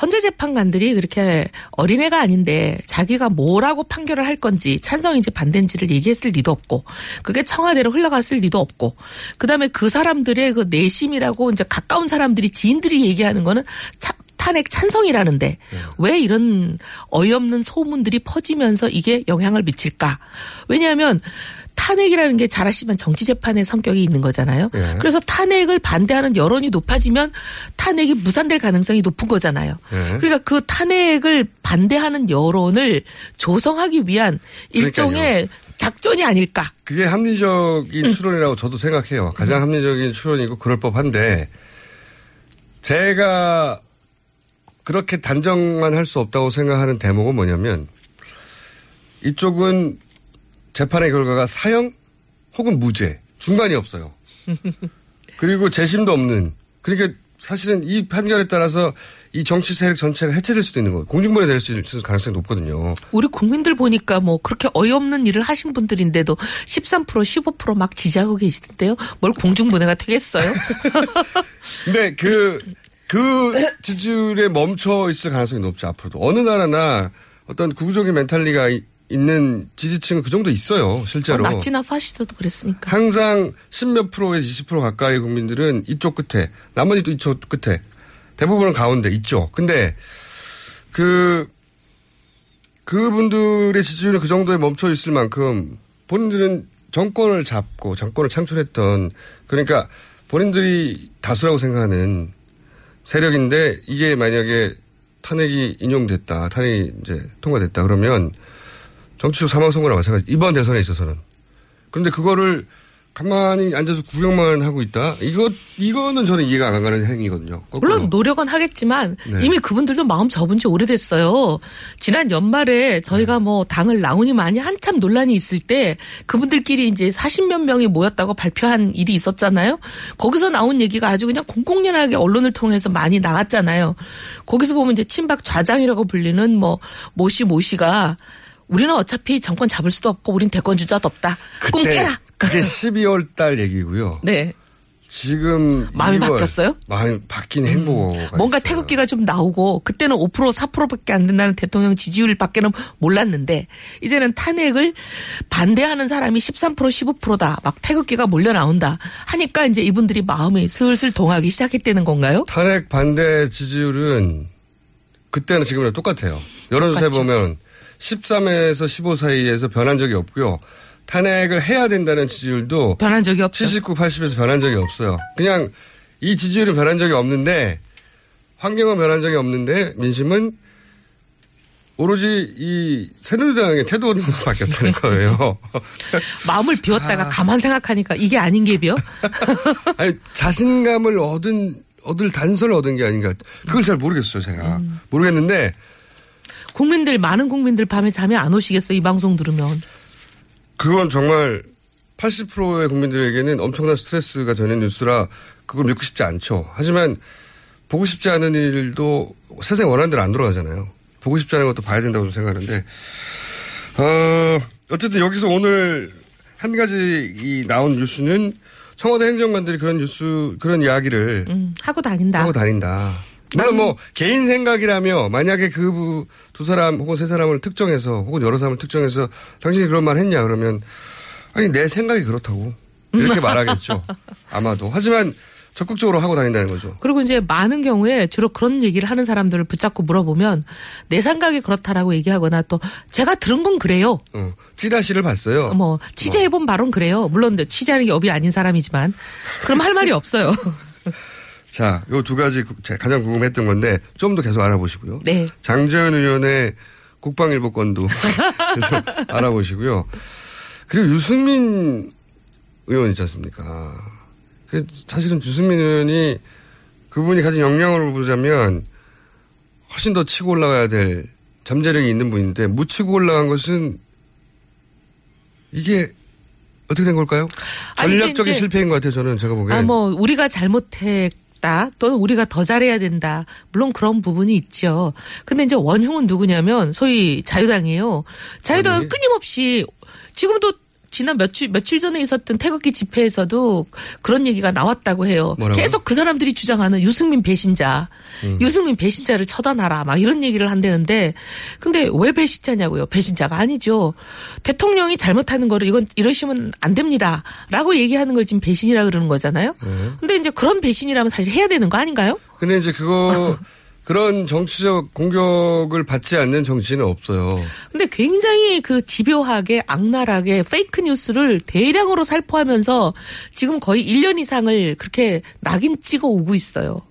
Speaker 12: 헌재 재판관들이 그렇게 어린애가 아닌데 자기가 뭐라고 판결을 할 건지 찬성인지 반대인지를 얘기했을 리도 없고 그게 청와대로 흘러갔을 리도 없고 그다음에 그 사람들의 그 내심이라고 이제 가까운 사람들이 지인들이 얘기하는 거는 차- 탄핵 찬성이라는데 왜 이런 어이없는 소문들이 퍼지면서 이게 영향을 미칠까? 왜냐하면 탄핵이라는 게 잘 아시면 정치 재판의 성격이 있는 거잖아요.
Speaker 5: 예.
Speaker 12: 그래서 탄핵을 반대하는 여론이 높아지면 탄핵이 무산될 가능성이 높은 거잖아요.
Speaker 5: 예.
Speaker 12: 그러니까 그 탄핵을 반대하는 여론을 조성하기 위한 일종의 작전이 아닐까.
Speaker 5: 그게 합리적인 추론이라고 저도 생각해요. 가장 합리적인 추론이고 그럴 법한데 제가 그렇게 단정만 할 수 없다고 생각하는 대목은 뭐냐면 이쪽은 재판의 결과가 사형 혹은 무죄 중간이 없어요. <laughs> 그리고 재심도 없는 그러니까 사실은 이 판결에 따라서 이 정치 세력 전체가 해체될 수도 있는 거예요. 공중분해 될 수 있을 가능성이 높거든요.
Speaker 12: 우리 국민들 보니까 뭐 그렇게 어이없는 일을 하신 분들인데도 13% 15%막 지지하고 계시던데요. 뭘 공중분해가 되겠어요? <laughs>
Speaker 5: 근데 그, 그 지지율에 멈춰 있을 가능성이 높죠, 앞으로도. 어느 나라나 어떤 구구적인 멘탈리가 이- 있는 지지층은 그 정도 있어요, 실제로.
Speaker 12: 나치나 파시스트도 그랬으니까.
Speaker 5: 항상 10몇 프로에서 20% 가까이 국민들은 이쪽 끝에, 나머지 또 이쪽 끝에, 대부분은 가운데 있죠. 근데 그, 그분들의 지지율이 그 정도에 멈춰 있을 만큼 본인들은 정권을 잡고 정권을 창출했던 그러니까 본인들이 다수라고 생각하는 세력인데 이게 만약에 탄핵이 인용됐다, 탄핵이 이제 통과됐다 그러면 정치적 사망 선고나 마찬가지. 이번 대선에 있어서는. 그런데 그거를 가만히 앉아서 구경만 하고 있다. 이거 이거는 저는 이해가 안 가는 행위거든요. 거꾸로.
Speaker 12: 물론 노력은 하겠지만
Speaker 5: 네.
Speaker 12: 이미 그분들도 마음 접은 지 오래됐어요. 지난 연말에 저희가
Speaker 5: 네.
Speaker 12: 뭐 당을 나오니 많이 한참 논란이 있을 때 그분들끼리 이제 40몇 명이 모였다고 발표한 일이 있었잖아요. 거기서 나온 얘기가 아주 그냥 공공연하게 언론을 통해서 많이 나갔잖아요. 거기서 보면 이제 친박 좌장이라고 불리는 뭐 모씨 모씨가 우리는 어차피 정권 잡을 수도 없고 우린 대권 주자도 없다. 꿈
Speaker 5: 그때
Speaker 12: 깨라.
Speaker 5: 그게 12월 달 얘기고요.
Speaker 12: 네.
Speaker 5: 지금
Speaker 12: 마음이
Speaker 5: 2월,
Speaker 12: 바뀌었어요?
Speaker 5: 마음이 바뀐 행보가
Speaker 12: 뭔가 태극기가 좀 나오고 그때는 5% 4%밖에 안 된다는 대통령 지지율밖에는 몰랐는데 이제는 탄핵을 반대하는 사람이 13% 15%다 막 태극기가 몰려 나온다 하니까 이제 이분들이 마음이 슬슬 동하기 시작했다는 건가요?
Speaker 5: 탄핵 반대 지지율은 그때는 지금이랑 똑같아요. 여론조사에. 보면 13에서 15 사이에서 변한 적이 없고요. 탄핵을 해야 된다는 지지율도
Speaker 12: 변한 적이 없죠.
Speaker 5: 79, 80에서 변한 적이 없어요. 그냥 이 지지율은 변한 적이 없는데 환경은 변한 적이 없는데 민심은 오로지 이 새누리당의 태도는 <laughs> 바뀌었다는 거예요. <laughs>
Speaker 12: 마음을 비웠다가 가만 생각하니까 이게 아닌 게비요? <laughs>
Speaker 5: 아니 자신감을 얻은 얻을 단서를 얻은 게 아닌가. 그걸 잘 모르겠어요, 제가.
Speaker 12: 음.
Speaker 5: 모르겠는데
Speaker 12: 국민들 많은 국민들 밤에 잠이 안 오시겠어 이 방송 들으면.
Speaker 5: 그건 정말 80%의 국민들에게는 엄청난 스트레스가 되는 뉴스라 그걸 믿고 싶지 않죠. 하지만 보고 싶지 않은 일도 세상에 원하는 대로 안 돌아가잖아요. 보고 싶지 않은 것도 봐야 된다고 생각하는데, 어, 어쨌든 여기서 오늘 한 가지 이 나온 뉴스는 청와대 행정관들이 그런 뉴스, 그런 이야기를
Speaker 12: 음, 하고 다닌다.
Speaker 5: 하고 다닌다. 물론 뭐 개인 생각이라며 만약에 그 두 사람 혹은 세 사람을 특정해서 혹은 여러 사람을 특정해서 당신이 그런 말 했냐 그러면 아니 내 생각이 그렇다고 이렇게 말하겠죠. 아마도. 하지만 적극적으로 하고 다닌다는 거죠.
Speaker 12: 그리고 이제 많은 경우에 주로 그런 얘기를 하는 사람들을 붙잡고 물어보면 내 생각이 그렇다라고 얘기하거나 또 제가 들은 건 그래요.
Speaker 5: 어, 찌라시를 봤어요.
Speaker 12: 뭐 취재해본 바론 그래요. 물론 취재하는 게 업이 아닌 사람이지만 그럼 할 말이 없어요. <laughs>
Speaker 5: 자, 요 두 가지 가장 궁금했던 건데 좀 더 계속 알아보시고요.
Speaker 12: 네.
Speaker 5: 장재현 의원의 국방일보 건도 <laughs> 계속 알아보시고요. 그리고 유승민 의원 있지 않습니까? 그 사실은 유승민 의원이 그분이 가진 역량을 보자면 훨씬 더 치고 올라가야 될 잠재력이 있는 분인데 묻히고 올라간 것은 이게 어떻게 된 걸까요? 전략적인 실패인 것 같아요. 저는 제가 보기엔.
Speaker 12: 아, 뭐, 우리가 잘못했 다. 또는 우리가 더 잘해야 된다. 물론 그런 부분이 있죠. 근데 이제 원흉은 누구냐면 소위 자유당이에요. 자유당은 끊임없이 지금도 지난 며칠, 며칠 전에 있었던 태극기 집회에서도 그런 얘기가 나왔다고 해요.
Speaker 13: 뭐라고요?
Speaker 12: 계속 그 사람들이 주장하는 유승민 배신자. 유승민 배신자를 처단하라. 막 이런 얘기를 한다는데 근데 왜 배신자냐고요? 배신자가 아니죠. 대통령이 잘못하는 거를 이건 이러시면 안 됩니다. 라고 얘기하는 걸 지금 배신이라 그러는 거잖아요. 근데 이제 그런 배신이라면 사실 해야 되는 거 아닌가요?
Speaker 5: 근데 이제 그거 <laughs> 그런 정치적 공격을 받지 않는 정치는 없어요.
Speaker 12: 근데 굉장히 그 집요하게 악랄하게 페이크 뉴스를 대량으로 살포하면서 지금 거의 1년 이상을 그렇게 낙인 찍어 오고 있어요.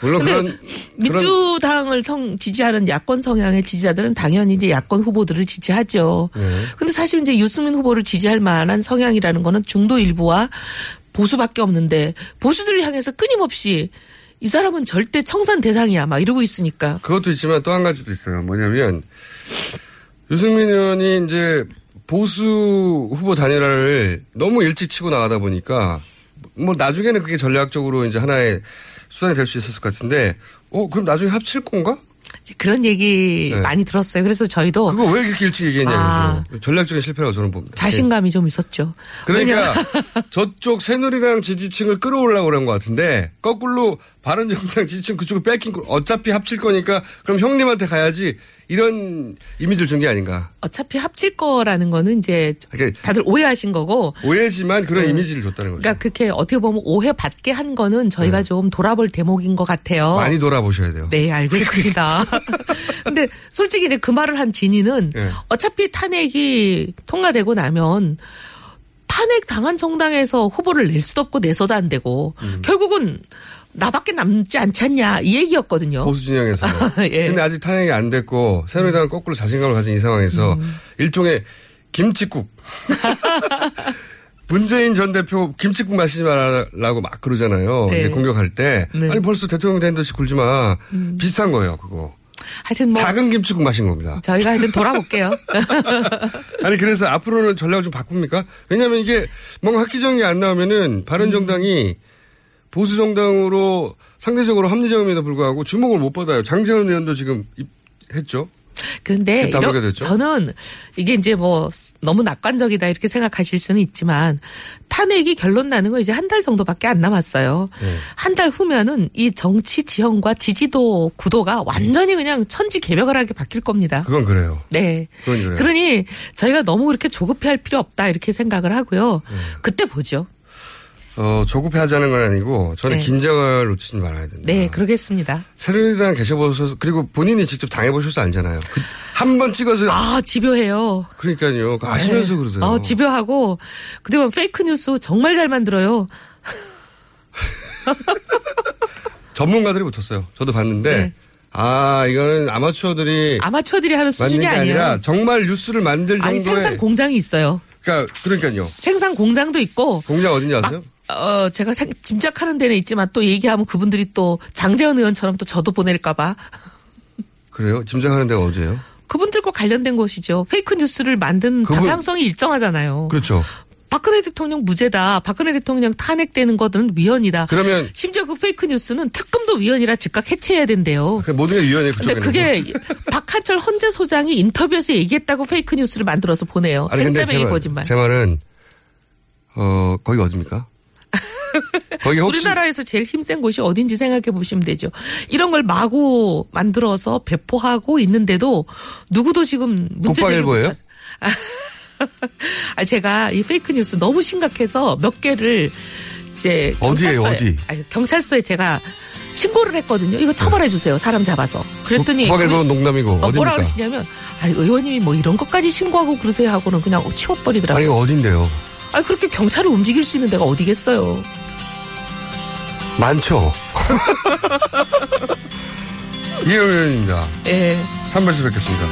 Speaker 5: 물론 그런
Speaker 12: 민주당을 성 지지하는 야권 성향의 지지자들은 당연히 이제 야권 후보들을 지지하죠.
Speaker 5: 네.
Speaker 12: 근데 사실 이제 유승민 후보를 지지할 만한 성향이라는 거는 중도 일부와 보수밖에 없는데 보수들을 향해서 끊임없이 이 사람은 절대 청산 대상이야 막 이러고 있으니까
Speaker 5: 그것도 있지만 또 한 가지도 있어요. 뭐냐면 유승민 의원이 이제 보수 후보 단일화를 너무 일찍 치고 나가다 보니까 뭐 나중에는 그게 전략적으로 이제 하나의 수단이 될 수 있었을 것 같은데 어 그럼 나중에 합칠 건가?
Speaker 12: 그런 얘기
Speaker 5: 네.
Speaker 12: 많이 들었어요. 그래서 저희도
Speaker 5: 그거 왜 그렇게 일찍 얘기했냐는
Speaker 12: 아.
Speaker 5: 전략적인 실패라고 저는 봅니다.
Speaker 12: 자신감이 좀 있었죠.
Speaker 5: 그러니까 <laughs> 저쪽 새누리당 지지층을 끌어올라고 그런 것 같은데 거꾸로 바른정당 지지층 그쪽을 뺏긴 거 어차피 합칠 거니까 그럼 형님한테 가야지 이런 이미지를 준 게 아닌가.
Speaker 12: 어차피 합칠 거라는 거는 이제 다들 오해하신 거고
Speaker 5: 오해지만 그런
Speaker 12: 네.
Speaker 5: 이미지를 줬다는 거죠.
Speaker 12: 그러니까 그렇게 어떻게 보면 오해 받게 한 거는 저희가 좀 돌아볼 대목인 것 같아요.
Speaker 5: 네. 많이 돌아보셔야 돼요.
Speaker 12: 네, 알겠습니다. <laughs> <laughs> 근데 솔직히 이제 그 말을 한 진이는
Speaker 5: 네.
Speaker 12: 어차피 탄핵이 통과되고 나면 탄핵 당한 정당에서 후보를 낼 수도 없고 내서도 안 되고
Speaker 5: 음.
Speaker 12: 결국은 나밖에 남지 않지 않냐 이 얘기였거든요.
Speaker 5: 보수 진영에서. <laughs>
Speaker 12: 예.
Speaker 5: 근데 아직 탄핵이 안 됐고 새누리당은 거꾸로 자신감을 가진 이 상황에서
Speaker 12: 음.
Speaker 5: 일종의 김치국. <laughs> 문재인 전 대표 김치국 마시지 말라고 막 그러잖아요.
Speaker 12: 네.
Speaker 5: 이제 공격할 때.
Speaker 12: 네.
Speaker 5: 아니 벌써 대통령 된 듯이 굴지 마.
Speaker 12: 음.
Speaker 5: 비슷한 거예요, 그거.
Speaker 12: 하여튼 뭐
Speaker 5: 작은 김치국 마신 겁니다.
Speaker 12: 저희가 하여튼 돌아볼게요. <laughs>
Speaker 5: 아니 그래서 앞으로는 전략을 좀 바꿉니까? 왜냐하면 이게 뭔가 획기적인 게 안 나오면은 바른 정당이 보수 정당으로 상대적으로 합리적임에도 불구하고 주목을 못 받아요. 장재원 의원도 지금 입- 했죠.
Speaker 12: 그런데 이런-? 저는 이게 이제 뭐 너무 낙관적이다 이렇게 생각하실 수는 있지만 탄핵이 결론 나는 건 이제 한 달 정도밖에 안 남았어요.
Speaker 5: 네.
Speaker 12: 한달 후면은 이 정치 지형과 지지도 구도가 완전히 그냥 천지 개벽을하게 바뀔 겁니다.
Speaker 5: 그건 그래요.
Speaker 12: 네.
Speaker 5: 그건 그래요.
Speaker 12: 그러니 저희가 너무 그렇게 조급해할 필요 없다 이렇게 생각을 하고요.
Speaker 5: 네.
Speaker 12: 그때 보죠.
Speaker 5: 어, 조급해하자는 건 아니고 저는
Speaker 12: 네.
Speaker 5: 긴장을 놓치지 말아야 된다.
Speaker 12: 네, 그러겠습니다.
Speaker 5: 새누리당 계셔보셔서 그리고 본인이 직접 당해보셔서 알잖아요. 한번 찍어서
Speaker 12: 아 집요해요.
Speaker 5: 그러니까요. 그거 아시면서
Speaker 12: 네.
Speaker 5: 그러세요.
Speaker 12: 어, 집요하고 그다음에 페이크 뉴스 정말 잘 만들어요. <laughs>
Speaker 5: 전문가들이 붙었어요. 저도 봤는데
Speaker 12: 네.
Speaker 5: 아, 이거는 아마추어들이
Speaker 12: 아마추어들이 하는 수준이.
Speaker 5: 아니라 정말 뉴스를 만들
Speaker 12: 아니
Speaker 5: 정도의
Speaker 12: 생산 공장이 있어요.
Speaker 5: 그러니까 그러니까요.
Speaker 12: 생산 공장도 있고
Speaker 5: 공장 어딘지 아세요?
Speaker 12: 어 제가 생- 짐작하는 데는 있지만 또 얘기하면 그분들이 또 장재현 의원처럼 또 저도 보낼까봐
Speaker 5: 그래요? 짐작하는 데가 어디예요?
Speaker 12: 그분들과 관련된 것이죠. fake news를 만든
Speaker 5: 그분-
Speaker 12: 방향성이 일정하잖아요.
Speaker 5: 그렇죠.
Speaker 12: 박근혜 대통령 무죄다. 박근혜 대통령 탄핵되는 것은 위헌이다.
Speaker 5: 그러면
Speaker 12: 심지어 그 fake news는 특검도 위헌이라 즉각 해체해야 된대요.
Speaker 5: 그 모든 게 위원회
Speaker 12: 근데 그게 <laughs> 박한철 헌재 소장이 인터뷰에서 얘기했다고 페이크 뉴스를 만들어서 보내요.
Speaker 5: 아니 말,
Speaker 12: 거짓말.
Speaker 5: 제 말은 어 거기 어딥니까? 거기 혹시
Speaker 12: 우리나라에서 제일 힘센 곳이 어딘지 생각해 보시면 되죠. 이런 걸 마구 만들어서 배포하고 있는데도 누구도 지금 문제제기를
Speaker 5: 국방일보예요? <laughs>
Speaker 12: 아 제가 이 페이크 뉴스 너무 심각해서 몇 개를 이제 경찰서에-
Speaker 5: 어디?
Speaker 12: 아니, 경찰서에 제가 신고를 했거든요. 이거 처벌해 주세요. 사람 잡아서. 그랬더니
Speaker 5: 국방일보는 농담이고
Speaker 12: 어? 뭐라 그러시냐면 아니 의원님이 뭐 이런 것까지 신고하고 그러세요 하고는 그냥 치워버리더라고요.
Speaker 5: 아니 어딘데요?
Speaker 12: 아니 그렇게 경찰을 움직일 수 있는 데가 어디겠어요.
Speaker 5: 많죠. <laughs> 이의원입니다.
Speaker 12: 예.
Speaker 5: 3발수 뵙겠습니다.